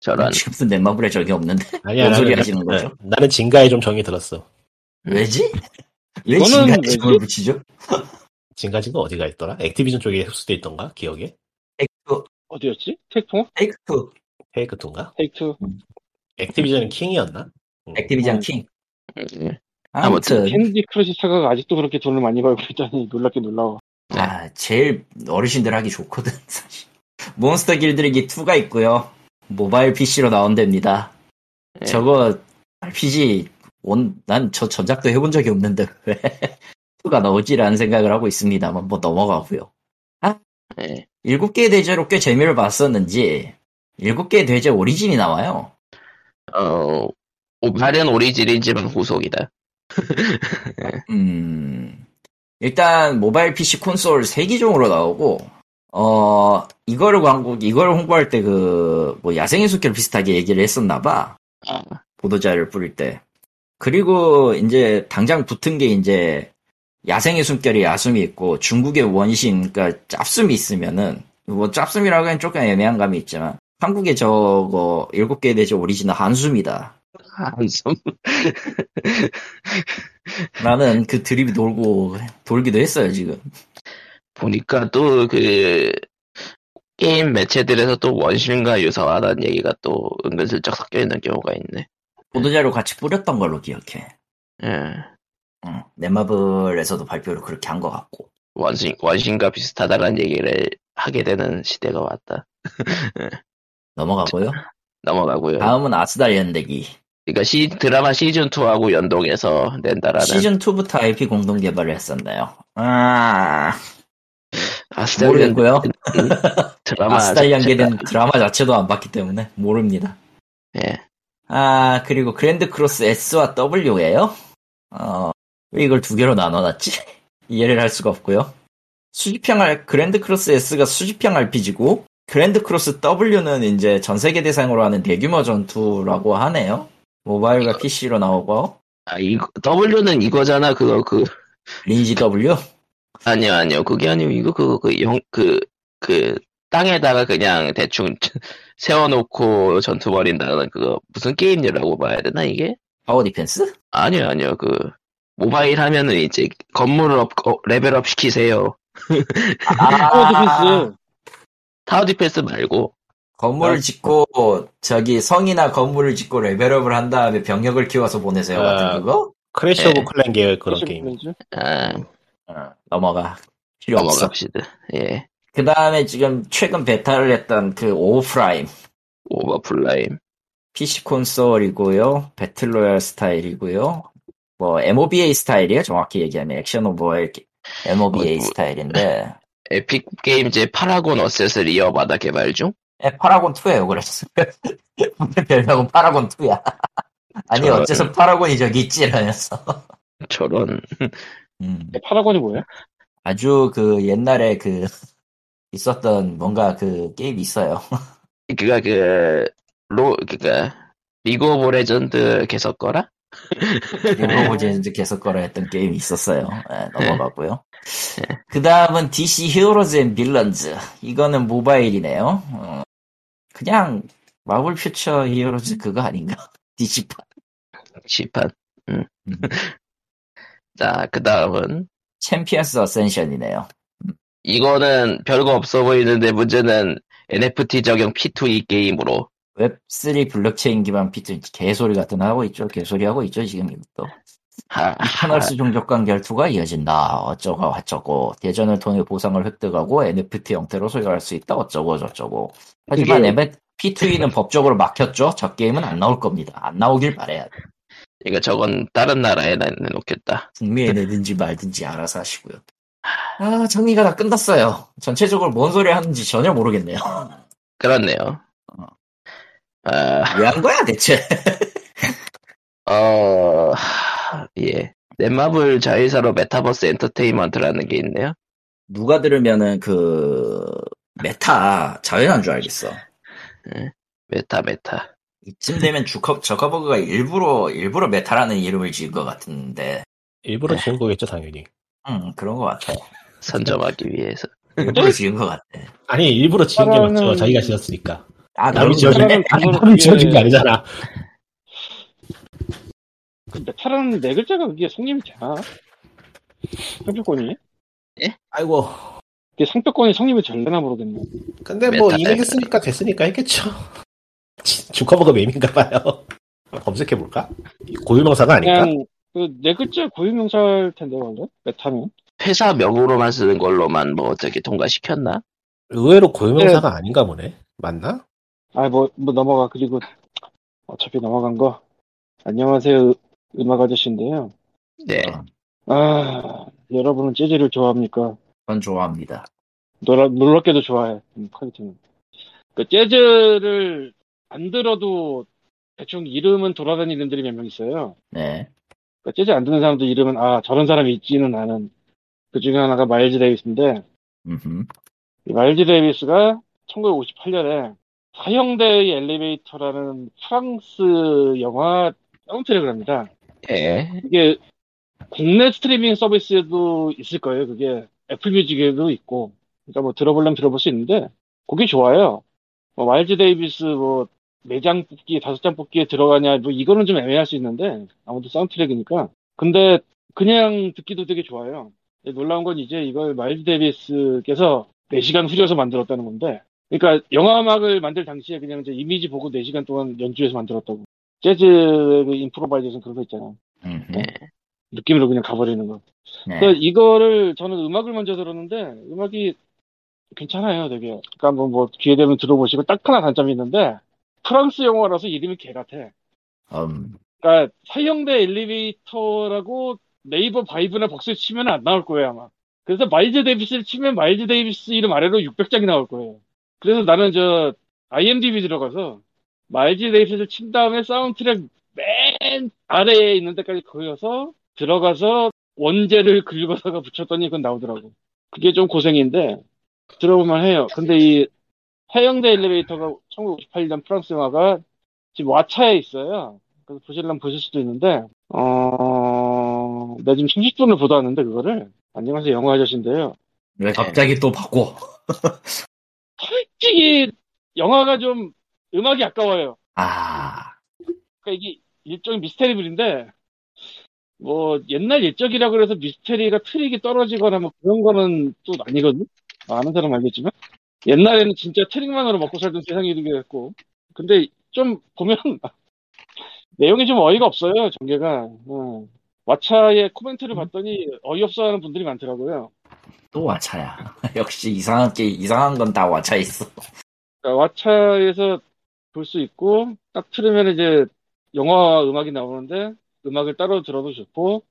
저런. 지금도 넷마블에 적이 없는데. 아니야, 뭔 소리 하시는 거죠? 네, 나는 진가에 좀 정이 들었어. 왜지? 왜 지금 왜지? 지금을 붙이죠? 징가가 어디가 있더라? 액티비전 쪽에 흡수돼 있던가? 기억에? 테이크, 어디였지? 테이크 테이크 투. 테이크 툰가? 테이크 액티비전은 킹이었나? 음. 액티비전 음. 킹. 음, 아무튼 캔디 크러쉬 사가가 아직도 그렇게 돈을 많이 벌고 있다니 놀랍게 놀라워. 아 제일 어르신들 하기 좋거든 사실. 몬스터 길들이기 2가 있고요. 모바일 PC로 나온답니다. 예. 저거 RPG 온 난 저 전작도 해본 적이 없는데 왜 2가 나올지라는 생각을 하고 있습니다만 뭐 넘어가고요. 예. 7개의 대제로 꽤 재미를 봤었는지 7개의 대제 오리진이 나와요. 어, 오발은 오리지널이지만 후속이다. 음, 일단 모바일 PC 콘솔 3기종으로 나오고, 어, 이거를 광고, 이걸 홍보할 때 그, 뭐 야생의 숲길 비슷하게 얘기를 했었나봐. 아, 보도자를 뿌릴 때. 그리고 이제 당장 붙은 게 이제 야생의 숨결이 야숨이 있고 중국의 원신, 그러니까 짭숨이 있으면은 뭐 짭숨이라고 하기엔 조금 애매한 감이 있지만 한국에 저거 일곱 개 내지 오리지널 한숨이다. 한숨. 나는 그 드립이 돌고 돌기도 했어요 지금. 보니까 또 그 게임 매체들에서 또 원신과 유사하다는 얘기가 또 은근슬쩍 섞여 있는 경우가 있네. 보도자료 같이 뿌렸던 걸로 기억해. 예. 응. 넷마블에서도 발표를 그렇게 한 것 같고. 원신 원신과 비슷하다는 얘기를 하게 되는 시대가 왔다. 넘어가고요. 넘어가고요. 다음은 아스달 연대기. 그러니까 시, 드라마 시즌 2하고 연동해서 낸다라는 시즌 2부터 IP 공동 개발을 했었나요. 아 아스달 모르겠고요. 드라마 아스달 연계된 드라마 자체도 안 봤기 때문에 모릅니다. 예. 아 그리고 그랜드 크로스 S와 W예요. 어, 왜 이걸 두 개로 나눠놨지? 이해를 할 수가 없고요. 수집형 알 그랜드 크로스 S가 수집형 RPG고 그랜드 크로스 W는 이제 전 세계 대상으로 하는 대규모 전투라고 하네요. 모바일과 PC로 나오고 아, 이거, W는 이거잖아. 그거, 그, 리니지 W 아니요, 아니요. 그게 아니고, 이거, 그거, 그, 영, 그, 그, 땅에다가 그냥 대충 세워놓고 전투 벌인다는 그거, 무슨 게임이라고 봐야 되나, 이게? tower defense? 아니요, 아니요. 그, 모바일 하면은 이제 건물을 업, 어, 레벨업 시키세요. tower defense. tower defense 말고, 건물을 짓고 저기 성이나 건물을 짓고 레벨업을 한 다음에 병력을 키워서 보내세요 아, 같은 그거? 크래시 예. 오브 클랜 계열 그런 게임. 아, 어, 넘어가 필요 없어. 넘어갑시다. 예. 그 다음에 지금 최근 베타를 했던 그 오프라임 오버프라임. PC 콘솔이고요. 배틀로얄 스타일이고요. 뭐 MOBA 스타일이에요. 정확히 얘기하면 액션 오버의 MOBA 뭐, 뭐. 스타일인데 에픽 게임즈의 파라곤 asset을 이어받아 개발 중? 예, 파라곤 2예요. 그래서 별명은 파라곤 2야. 아니 저런. 어째서 파라곤이 저기 있지 이러면서 저런. 음. 파라곤이 뭐야? 아주 그 옛날에 그 있었던 뭔가 그 게임이 있어요. 그가 그, 로, 그가, 리그 오브 레전드 게 섰거라? 리버보젠즈 게 섰거라 했던 게임이 있었어요. 예, 넘어가고요. 그 다음은 DC 히어로즈 앤 빌런즈. 이거는 모바일이네요. 어, 그냥 마블 퓨처 히어로즈 그거 아닌가? DC판. 시판. 음. 음. 자, 그 다음은, 챔피언스 어센션이네요. 이거는 별거 없어 보이는데 문제는 NFT 적용 P2E 게임으로. 웹3 블록체인 기반 P2E 개소리 같은 거 하고 있죠. 개소리 하고 있죠. 지금 이것도. 하, 이터널스 종족 간 결투가 이어진다. 어쩌고 어쩌고. 대전을 통해 보상을 획득하고 NFT 형태로 소유할 수 있다. 어쩌고 저쩌고. 하지만 이게- P2E는 법적으로 막혔죠. 저 게임은 안 나올 겁니다. 안 나오길 바래야 돼. 이거 저건 다른 나라에 나- 내놓겠다. 북미에 내든지 말든지 알아서 하시고요. 아, 정리가 다 끝났어요. 전체적으로 뭔 소리 하는지 전혀 모르겠네요. 그렇네요. 어. 아, 왜 한 거야, 대체? 어, 하, 예. 넷마블 자회사로 메타버스 엔터테인먼트라는 게 있네요. 누가 들으면은 그, 메타, 자회산 줄 알겠어. 메타, 메타. 이쯤 되면 주커, 저커버그가 일부러, 일부러 메타라는 이름을 지은 것 같은데, 일부러 지은 거겠죠 당연히. 음, 그런 것 같아. 선점하기 위해서. 일부러 지은 것 같아. 아니 일부러 지은 게 맞죠. 자기가 지었으니까. 아, 남이 지어준 그거를 남이 지어준 게 아니잖아. 근데 메타라는 네 글자가 그게 성립이 되나? 상표권이? 아이고. 그게 상표권이 성립이 되려나 모르겠네. 근데 뭐 메타, 이미 메타. 했으니까 됐으니까 했겠죠. 주커버그 맵인가 봐요. 검색해 볼까? 고유명사가 아닐까? 그냥 그 네 글자 고유명사일 텐데 원래 메타는. 회사 명으로만 쓰는 걸로만 뭐 어떻게 통과시켰나? 의외로 고유명사가 아닌가 보네. 맞나? 아 뭐 뭐 넘어가 그리고 어차피 넘어간 거. 안녕하세요 음- 음악 아저씨인데요. 네. 아 여러분은 재즈를 좋아합니까? 전 좋아합니다. 놀라, 놀랍게도 좋아해. 음, 퀄리티는. 그 재즈를 안 들어도 대충 이름은 돌아다니는 이름들이 몇 명 있어요. 네. 그 재즈 안 듣는 사람도 이름은 아 저런 사람이 있지는 않은 그 중에 하나가 마일즈 데이비스인데 음흠. 이 마일즈 데이비스가 1958년에 사형대의 엘리베이터라는 프랑스 영화 사운드트랙을 합니다. 예. 이게 국내 스트리밍 서비스에도 있을 거예요. 그게 애플 뮤직에도 있고. 그러니까 뭐 들어보려면 들어볼 수 있는데 곡이 좋아요. 뭐 마일즈 데이비스 뭐 네 장 뽑기, 다섯 장 뽑기에 들어가냐, 뭐 이거는 좀 애매할 수 있는데 아무튼 사운드트랙이니까. 근데 그냥 듣기도 되게 좋아요. 놀라운 건 이제 이걸 마일즈 데이비스께서 4시간 후려서 만들었다는 건데, 그러니까 영화 음악을 만들 당시에 그냥 이제 이미지 보고 4시간 동안 연주해서 만들었다고. 재즈 그 improvisation 그런 거 있잖아. 음, 네. 느낌으로 그냥 가버리는 거. 네. 그러니까 이거를 저는 음악을 먼저 들었는데 음악이 괜찮아요, 되게. 그러니까 뭐, 뭐 기회 되면 들어보시고 딱 하나 단점이 있는데 프랑스 영화라서 이름이 개 같아. 음, 그러니까 사형대 엘리베이터라고 네이버 바이브나 벅스 치면 안 나올 거예요 아마. 그래서 마일즈 데이비스를 치면 마일즈 데이비스 이름 아래로 600장이 나올 거예요. 그래서 나는 저 IMDb 들어가서 마일즈 데이비스를 친 다음에 사운드트랙 맨 아래에 있는 데까지 그어서 들어가서 원제를 긁어다가 붙였더니 그건 나오더라고. 그게 좀 고생인데 들어볼 만해요. 근데 이 사형대 엘리베이터가 1958년 프랑스 영화가 지금 왓챠에 있어요. 그래서 보시려면 보실 수도 있는데 어... 내가 지금 30분을 보다 왔는데 그거를 안녕하세요 영화 아저씨인데요. 왜 갑자기 또 바꿔? 솔직히 영화가 좀 음악이 아까워요. 아, 그러니까 이게 일종의 미스테리물인데 뭐 옛날 옛적이라 그래서 미스테리가 트릭이 떨어지거나 뭐 그런 거는 또 아니거든. 아는 사람 알겠지만 옛날에는 진짜 트릭만으로 먹고 살던 세상이 되겠고 근데 좀 보면 내용이 좀 어이가 없어요 전개가. 어. 왓챠의 코멘트를 봤더니 어이없어 하는 분들이 많더라고요. 또 왓챠야. 역시 이상한 게 이상한 건 다 왓챠 있어. 그러니까 왓챠에서 볼 수 있고 딱 틀으면 이제 영화 음악이 나오는데 음악을 따로 들어도 좋고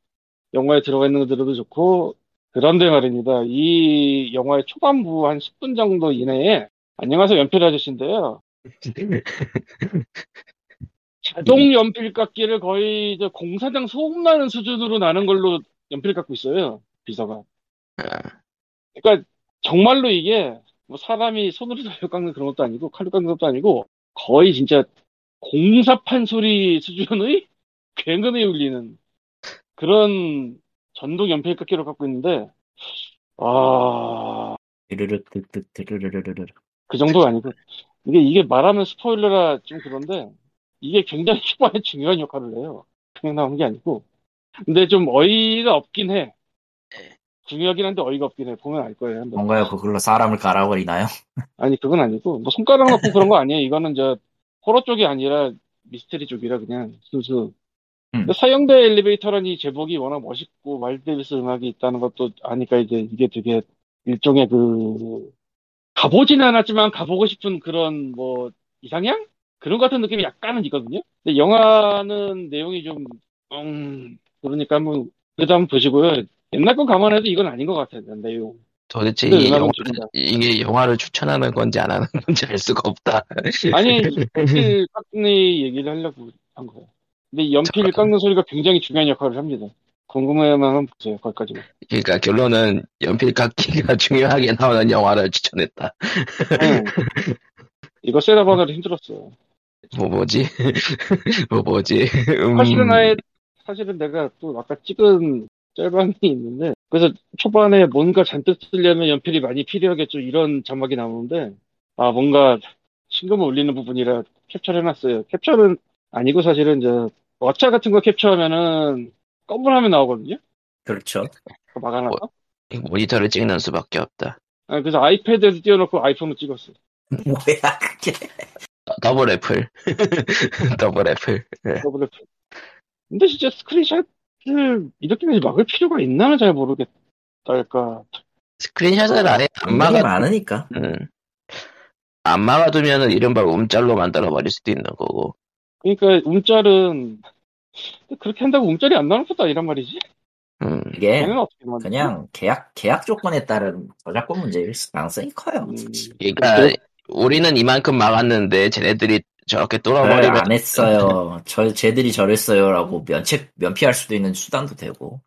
영화에 들어가 있는 거 들어도 좋고 그런데 말입니다. 이 영화의 초반부 한 10분 정도 이내에 안녕하세요 연필 아저씨인데요. 자동 연필 깎기를 거의 저 공사장 소음 나는 수준으로 나는 걸로 연필 깎고 있어요. 비서가. 아, 그러니까 정말로 이게 뭐 사람이 손으로 돌려 깎는 그런 것도 아니고 칼로 깎는 것도 아니고 거의 진짜 공사판 소리 수준의 굉장히 울리는 그런 전동 연필 깎기로 갖고 있는데 아, 드르르르르르. 그 정도가 아니고 이게 이게 말하면 스포일러라 좀 그런데 이게 굉장히 초반에 중요한 역할을 해요. 그냥 나오는 게 아니고 근데 좀 어이가 없긴 해. 중요하긴 한데 어이가 없긴 해. 보면 알 거예요. 한번. 뭔가요? 그걸로 사람을 갈아버리나요? 아니 그건 아니고 뭐 손가락 넣고 그런 거 아니에요. 이거는 저 호러 쪽이 아니라 미스테리 쪽이라 그냥 순수. 음. 사형대 엘리베이터라니 제목이 워낙 멋있고 데이비스 음악이 있다는 것도 아니까 이제 이게 되게 일종의 그 가보지는 않았지만 가보고 싶은 그런 뭐 이상향 그런 것 같은 느낌이 약간은 있거든요. 근데 영화는 내용이 좀 음, 그러니까 한번 그래도 한번 보시고요. 옛날 거 감안해도 이건 아닌 것 같아요. 내용. 도대체 근데 이게, 영화를. 이게 영화를 추천하는 건지 안 하는 건지 알 수가 없다. 아니, 연필 깎는 얘기를 하려고 한 거예요. 근데 이 연필 깎는 소리가 굉장히 중요한 역할을 합니다. 궁금해만 하면 보세요, 거기까지만. 그러니까 결론은 연필 깎기가 중요하게 나오는 영화를 추천했다. 응. 이거 세다방으로 힘들었어. 뭐 뭐지? 뭐 뭐지? 음, 사실은 아예, 사실은 내가 또 아까 찍은 짤방이 있는데, 그래서 초반에 뭔가 잔뜩 쓰려면 연필이 많이 필요하겠죠. 이런 자막이 나오는데, 아, 뭔가 신금을 울리는 부분이라 캡처를 해놨어요. 캡처는 아니고 사실은 저, 왓챠 같은 거 캡처하면은 검은 화면 나오거든요? 그렇죠. 그거 막아놔서. 모니터를 찍는 수밖에 없다. 아, 그래서 아이패드에서 띄워놓고 아이폰으로 찍었어. 뭐야 그게? 더블 애플. 더블 애플. 네. 더블 애플. 근데 진짜 스크린샷을 이렇게 막을 필요가 있나는 잘 모르겠달까. 스크린샷을 아예 안 막아, 많으니까. 음. 안 막아두면은 이른바 움짤로 만들어버릴 수도 있는 거고. 그러니까 움짤은 그렇게 한다고 움짤이 안 나오는 것도 아니란 말이지. 음. 이게? 그냥 계약 계약 조건에 따른 저작권 문제일 가능성이 커요. 음, 그러니까 그래? 우리는 이만큼 막았는데 쟤네들이 저렇게 저를 뚫어버리면 안 했어요. 저 쟤들이 저랬어요라고 면책 면피할 수도 있는 수단도 되고.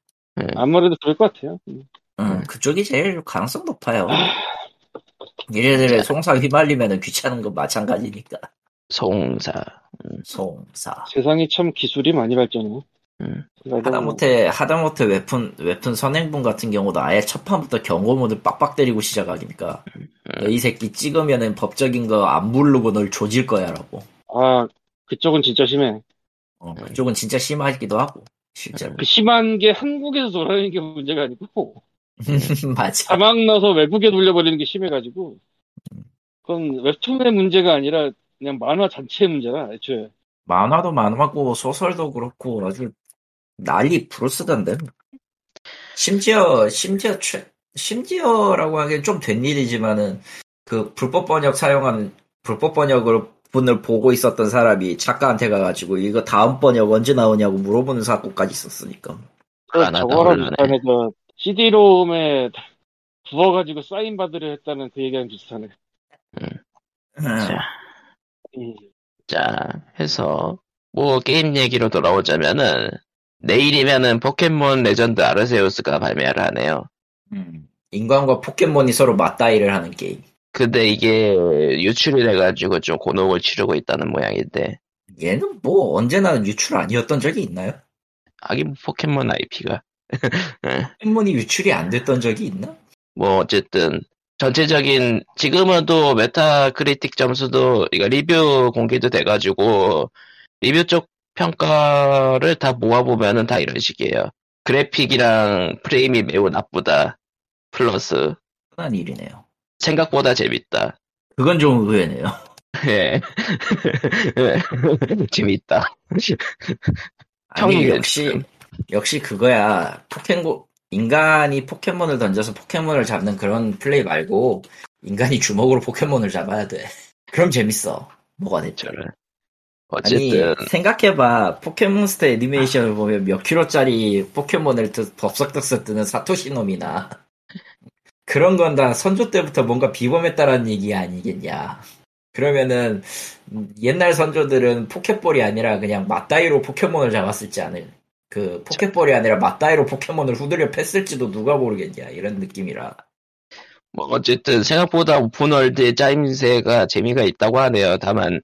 아무래도 그럴 것 같아요. 음. 음, 그쪽이 제일 가능성 높아요. 얘네들의 송사 휘말리면 귀찮은 건 마찬가지니까. 송사. 송사. 세상이 참 기술이 많이 발전해. 음. 하다못해 하다못해 웹툰 웹툰 선행본 같은 경우도 아예 첫 판부터 경고문을 빡빡 때리고 시작하니까 너이 새끼 찍으면은 법적인 거 안 부르고 널 조질 거야라고. 아, 그쪽은 진짜 심해. 어, 그쪽은 진짜 심하기도 하고 실제로. 그 심한 게 한국에서 돌아다니는 게 문제가 아니고, 맞아. 자막 넣어서 외국에 돌려버리는 게 심해가지고, 그건 웹툰의 문제가 아니라 그냥 만화 자체의 문제라, 애초에. 만화도 만화고 소설도 그렇고 아주 난리 부르스던데. 심지어 심지어 최, 심지어라고 하기엔 좀 된 일이지만은 그 불법 번역 사용한 불법 번역을 분을 보고 있었던 사람이 작가한테 가가지고 이거 다음 번역 언제 나오냐고 물어보는 사건까지 있었으니까. 그더 저거랑 올라네. 비슷하네, 저, CD롬에 구워가지고 사인 받으려 했다는 그 얘기랑 비슷하네. 자, 음. 자, 해서, 뭐, 게임 얘기로 돌아오자면은, 내일이면은 포켓몬 레전드 아르세우스가 발매를 하네요. 음. 인간과 포켓몬이 서로 맞다이를 하는 게임. 근데 이게 유출이 돼가지고 좀 곤혹을 치르고 있다는 모양인데, 얘는 뭐 언제나 유출 아니었던 적이 있나요? 하긴 포켓몬 IP가. 포켓몬이 유출이 안 됐던 적이 있나? 뭐, 어쨌든, 전체적인, 지금은 또 메타 크리틱 점수도, 이거 리뷰 공개도 돼가지고, 리뷰 쪽 평가를 다 모아보면은 다 이런 식이에요. 그래픽이랑 프레임이 매우 나쁘다. 플러스, 흔한 일이네요. 생각보다 재밌다. 그건 좀 의외네요. 예. 재밌다. 아니 역시 역시 그거야 포켓몬 인간이 포켓몬을 던져서 포켓몬을 잡는 그런 플레이 말고 인간이 주먹으로 포켓몬을 잡아야 돼 그럼 재밌어 뭐가 됐죠 저는. 아니 어쨌든, 생각해봐 포켓몬스터 애니메이션을 보면 몇 킬로짜리 포켓몬을 드- 덥석덥석 뜨는 사토시 놈이나 그런 건 다 선조 때부터 뭔가 비범했다라는 얘기 아니겠냐 그러면은 음, 옛날 선조들은 포켓볼이 아니라 그냥 맞다이로 포켓몬을 잡았을지 않을 그 포켓볼이 아니라 맞다이로 포켓몬을 후드려 팼을지도 누가 모르겠냐 이런 느낌이라 뭐, 어쨌든, 생각보다 open world의 짜임새가 재미가 있다고 하네요. 다만,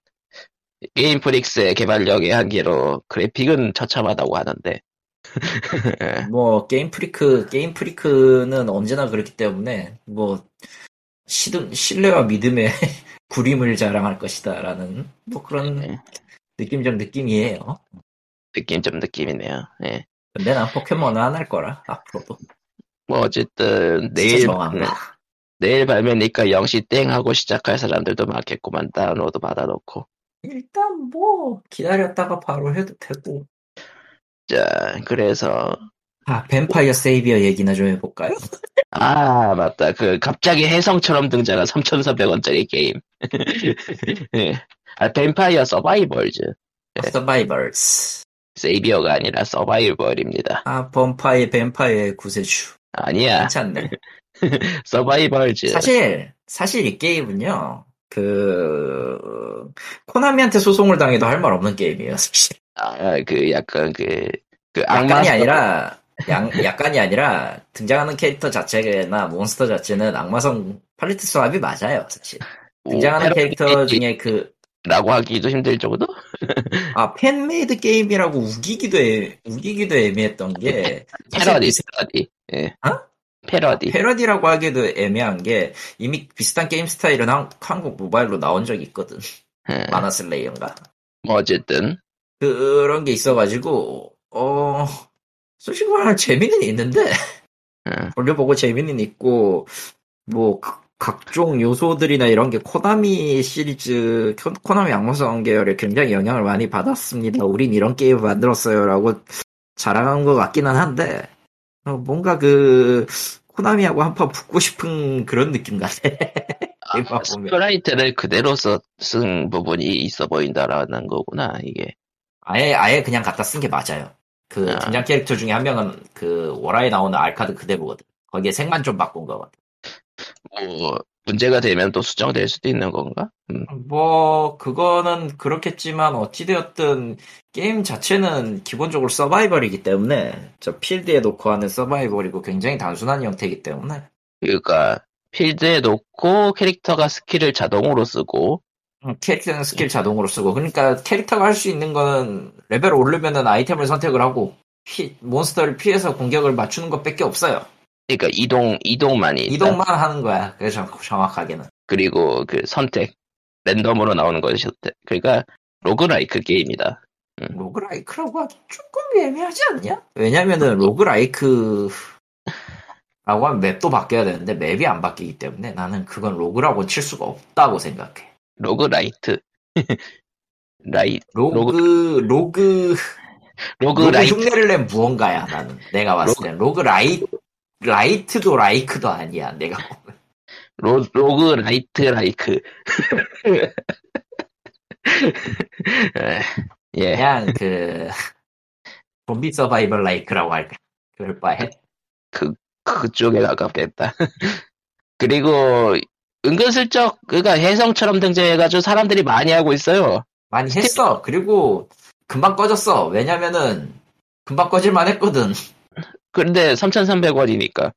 게임 프릭스의 개발력의 한계로 그래픽은 처참하다고 하는데, 뭐 게임 프리크 게임 프리크는 언제나 그렇기 때문에 뭐 시든 신뢰와 믿음의 구림을 자랑할 것이다라는 뭐 그런 네. 느낌적 느낌이에요. 느낌 좀 느낌이네요. 예. 근데 난 포켓몬은 안 할 거라 앞으로도 뭐, 어쨌든, 내일, 정한다. 내일 발매니까 영시 땡 하고 시작할 사람들도 많겠구만. 다운로드 받아놓고. 일단 뭐 기다렸다가 바로 해도 되고. 자, 그래서, 아 뱀파이어 세이비어 얘기나 좀 해볼까요? 아, 맞다. 그, 갑자기 혜성처럼 등장한 3,400원짜리 게임. 예. 아, 뱀파이어 서바이벌즈. 서바이벌스. 세이비어가 아니라 서바이벌입니다. 아 범파이어 뱀파이어의 구세주. 아니야. 괜찮네. 서바이벌즈. 사실 사실 이 게임은요. 그 코나미한테 소송을 당해도 할 말 없는 게임이에요. 사실. 아, 그, 약간 그, 그, 악마. 약간이 아니라 양, 약간이 아니라 등장하는 캐릭터 자체나 몬스터 자체는 악마성 palette swap이 맞아요. 사실. 등장하는 캐릭터 중에 그 라고 하기도 힘들 정도? 아, fan-made 게임이라고 우기기도 애, 우기기도 애매했던 게 패러디, 패러디. 예. 어? 패러디. 패러디라고 하기도 애매한 게 이미 비슷한 게임 스타일은 한, 한국 모바일로 나온 적이 있거든. 예. 마나슬레이언가. 뭐, 어쨌든. 그런 게 있어가지고 어 솔직히 말하면 재미는 있는데 예. 돌려보고 재미는 있고 뭐 각- 각종 요소들이나 이런 게 코나미 시리즈 코- 코나미 악마성 계열에 굉장히 영향을 많이 받았습니다. 우린 이런 게임 만들었어요라고 자랑한 것 같기는 한데 어, 뭔가 그 코나미하고 한판 붙고 싶은 그런 느낌 같아. 보면. sprite를 그대로 써, 쓴 부분이 있어 보인다라는 거구나, 이게. 아예 아예 그냥 갖다 쓴 게 맞아요. 그 아. 등장 캐릭터 중에 한 명은 그 월하에 나오는 알카드 그대로거든. 거기에 색만 좀 바꾼 거거든. 뭐, 문제가 되면 또 수정될 수도 있는 건가? 음. 뭐 그거는 그렇겠지만 어찌되었든 게임 자체는 기본적으로 서바이벌이기 때문에 저 필드에 놓고 하는 서바이벌이고 굉장히 단순한 형태이기 때문에 그러니까, 필드에 놓고 캐릭터가 스킬을 자동으로 쓰고, 음, 캐릭터는 스킬 자동으로 쓰고 그러니까 캐릭터가 할 수 있는 거는 레벨 오르면은 아이템을 선택을 하고 피- 몬스터를 피해서 공격을 맞추는 것밖에 없어요. 그러니까 이동, 이동만이. 이동만 하는 거야. 그래서 정- 정확하게는. 그리고 그 선택 랜덤으로 나오는 것이. 그러니까 roguelike 게임이다. roguelike라고 하기 조금 애매하지 않냐? 왜냐면은 roguelike 라고 하면 맵도 바뀌어야 되는데 맵이 안 바뀌기 때문에 나는 그건 rogue라고 칠 수가 없다고 생각해. roguelite. 라이 rogue rogue rogue roguelite 흉내를 낸 무언가야 나는 내가 봤을 땐 rogue 라이 lite도 like도 아니야 내가 보면. 로, rogue lite like. 예. 그냥 그 좀비 서바이벌 like라고 할까 그럴 바에 그쪽에 가깝겠다. 그리고 은근슬쩍 그가 혜성처럼 등장해가지고 사람들이 많이 하고 있어요. 많이 했어 그리고 금방 꺼졌어 왜냐면은 금방 꺼질만 했거든 그런데 3,300원이니까.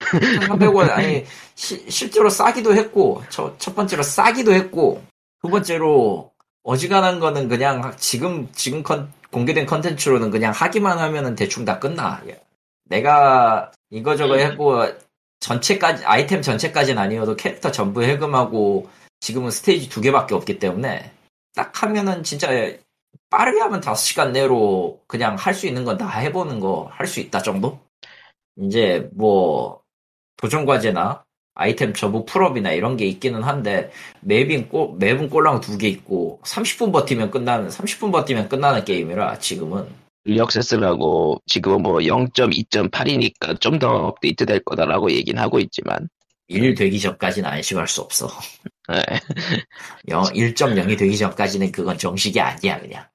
300원 아니 시- 실제로 싸기도 했고 첫, 첫 번째로 싸기도 했고 두 번째로 어지간한 거는 그냥 지금 지금 컨- 공개된 컨텐츠로는 그냥 하기만 하면은 대충 다 끝나. 내가 이거저거 했고 전체까지 아이템 전체까지는 아니어도 캐릭터 전부 해금하고 지금은 스테이지 두 개밖에 없기 때문에 딱 하면은 진짜 빠르게 하면 5시간 내로 그냥 할 수 있는 건 다 해보는 거 할 수 있다 정도? 이제 뭐 도전 과제나 아이템 전부 full up이나 이런 게 있기는 한데 맵인 꼴 맵은 꼴랑 두 개 있고 30분 버티면 끝나는 30분 버티면 끝나는 게임이라 지금은 early access라고 지금은 뭐 0.2.8이니까 좀 더 업데이트 될 거다라고 얘긴 하고 있지만. 일 되기 전까지는 안심할 수 없어. 예. 1.0이 되기 전까지는 그건 정식이 아니야 그냥.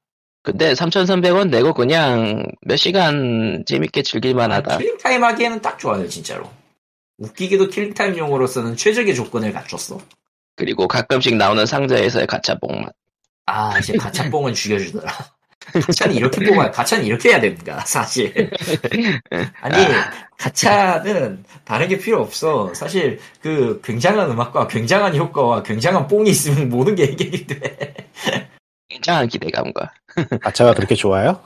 근데 3,300원 내고 그냥 몇 시간 재밌게 즐길만 하다. killing time 하기에는 딱 좋아요 진짜로. 웃기게도 killing time용으로서는 최적의 조건을 갖췄어. 그리고 가끔씩 나오는 상자에서의 가차뽕 맛. 아 이제 가차뽕은 죽여주더라. 가차는 이렇게 뽑아야 가차는 이렇게 해야 됩니다 사실. 아니 가차는 다른 게 필요 없어. 사실 그 굉장한 음악과 굉장한 효과와 굉장한 뽕이 있으면 모든 게 해결이 돼. 굉장한 기대감과. 가차가 그렇게 좋아요?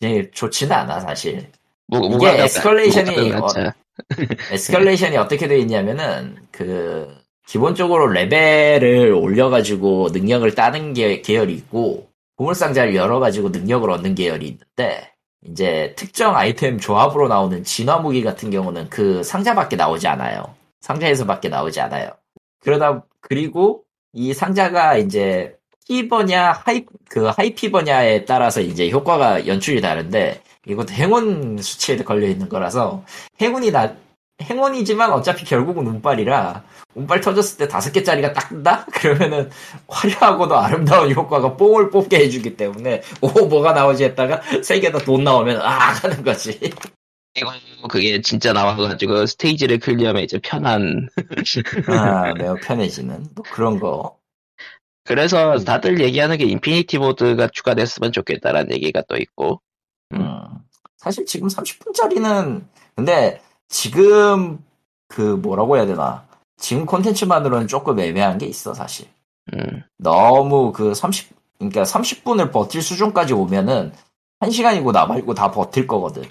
네, 좋지는 않아 사실. 뭐, 이게 무가가- 에스컬레이션이 무가가 가차. 에스컬레이션이 어떻게 되어 있냐면은 그 기본적으로 레벨을 올려가지고 능력을 따는 게 계열이 있고 보물상자를 열어가지고 능력을 얻는 계열이 있는데 이제 특정 아이템 조합으로 나오는 진화 무기 같은 경우는 그 상자밖에 나오지 않아요. 상자에서밖에 나오지 않아요. 그러다 그리고 이 상자가 이제 fever냐 high 그 high fever냐에 따라서 이제 효과가 연출이 다른데 이것도 행운 수치에 걸려 있는 거라서 행운이 나 행운이지만 어차피 결국은 운빨이라 운빨 터졌을 때 다섯 개짜리가 딱 뜬다? 그러면은 화려하고도 아름다운 효과가 뽕을 뽑게 해주기 때문에 오 뭐가 나오지 했다가 세 개 다 돈 나오면 아 하는 거지 이거 그게 진짜 나와가지고 스테이지를 clear하면 이제 편한. 아 매우 편해지는 뭐 그런 거 그래서 다들 얘기하는 게 infinity 모드가 추가됐으면 좋겠다라는 얘기가 또 있고. 음. 사실 지금 30분짜리는 근데 지금 그 뭐라고 해야 되나 지금 콘텐츠만으로는 조금 애매한 게 있어 사실 음, 너무 그 30, 그러니까 30분을 버틸 수준까지 오면은 1시간이고 나 말고 다 버틸 거거든.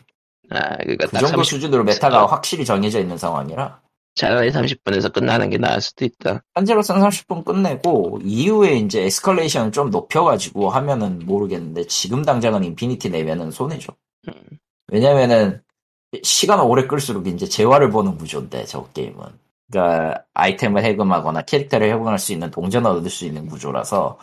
아, 그니까 그 정도 수준으로 meta가 확실히 정해져 있는 상황이라. 차라리 30분에서 끝나는 게 나을 수도 있다. 현재로서는 30분 끝내고, 이후에 이제 escalation을 좀 높여가지고 하면은 모르겠는데, 지금 당장은 infinity 내면은 손해죠. 음. 왜냐면은, 시간 오래 끌수록 이제 재화를 보는 구조인데, 저 게임은. 그러니까, 아이템을 해금하거나 캐릭터를 해금할 수 있는 동전을 얻을 수 있는 구조라서,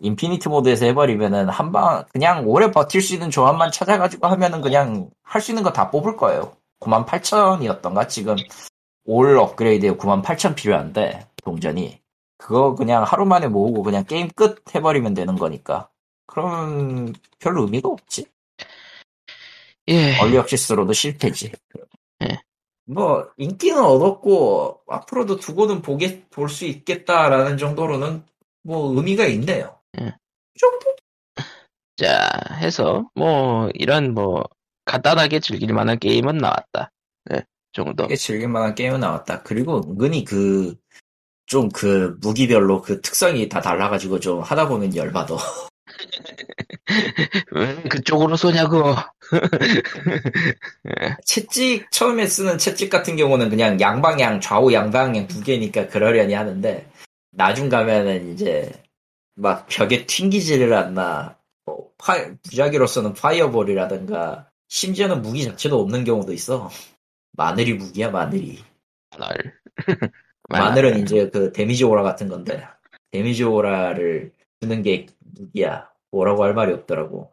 infinity 모드에서 해버리면은 한 방 그냥 오래 버틸 수 있는 조합만 찾아가지고 하면은 그냥 할 수 있는 거 다 뽑을 거예요. 98,000이었던가 지금 all 업그레이드에 98,000 필요한데 동전이 그거 그냥 하루 만에 모으고 그냥 게임 끝 해버리면 되는 거니까 그러면 별로 의미가 없지. 예. 얼리 액시스로도 실패지. 예. 뭐 인기는 얻었고 앞으로도 두고는 보게 볼 수 있겠다라는 정도로는 뭐 의미가 있네요. 예. 이 정도? 자, 해서, 뭐, 이런 뭐, 간단하게 즐길 만한 게임은 나왔다. 네, 정도. 되게 즐길만한 게임은 나왔다. 그리고 은근히 그, 좀 그 무기별로 그 특성이 다 달라가지고 좀 하다 보면 열받아. 왜 그쪽으로 쏘냐고. 채찍, 처음에 쓰는 채찍 같은 경우는 그냥 양방향, 좌우 양방향 두 개니까 그러려니 하는데, 나중 가면은 이제 막 벽에 튕기지를 않나 뭐 파, 무작위로서는 fireball이라든가 심지어는 무기 자체도 없는 경우도 있어 마늘이 무기야 마늘이 마늘. 마늘은 이제 그 damage aura 같은 건데 damage aura를 주는 게 무기야 뭐라고 할 말이 없더라고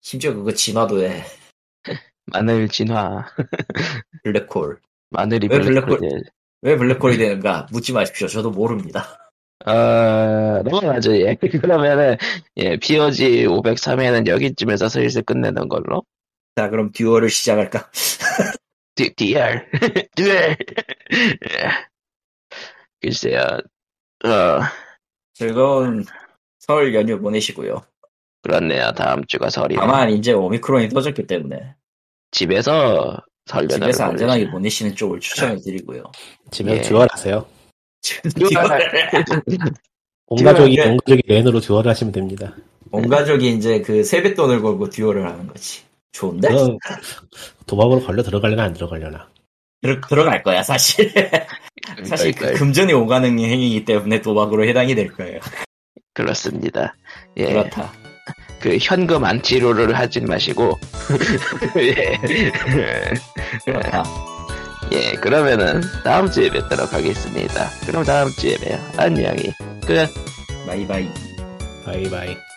심지어 그거 진화도 해 마늘 진화. 블랙홀 마늘이 왜 블랙홀. 블랙홀? 왜 블랙홀이 되는가 묻지 마십시오 저도 모릅니다 어, 넘어가죠, 예. 그러면은, 예, POG 503회는 여기쯤에서 슬슬 끝내는 걸로. 자 그럼 duel을 시작할까 D, DR. duel. 예. 글쎄요, 어, 즐거운 설 연휴 보내시고요 그렇네요. 다음 주가 설이네. 다만 이제 오미크론이 터졌기 때문에 집에서 설 연휴를 집에서 안전하게 보내시- 보내시는 쪽을 추천해 드리고요 집에서 예. duel하세요. duel. 온 가족이 duel. 온 가족이 랜으로 duel을 하시면 됩니다. 온 가족이 이제 그 세뱃돈을 걸고 듀얼을 하는 거지 좋은데? 그럼 도박으로 걸려 들어가려나 안 들어가려나. 들어, 들어갈 거야 사실 사실 그. 금전이 오가는 행위이기 때문에 도박으로 해당이 될 거예요 그렇습니다. 예. 그렇다 그 현금 안치료를 하진 마시고. 예. 그렇다 예, 그러면은 다음 주에 뵙도록 하겠습니다. 그럼 다음 주에 봬요. 안녕히. 끝. 바이바이 바이바이.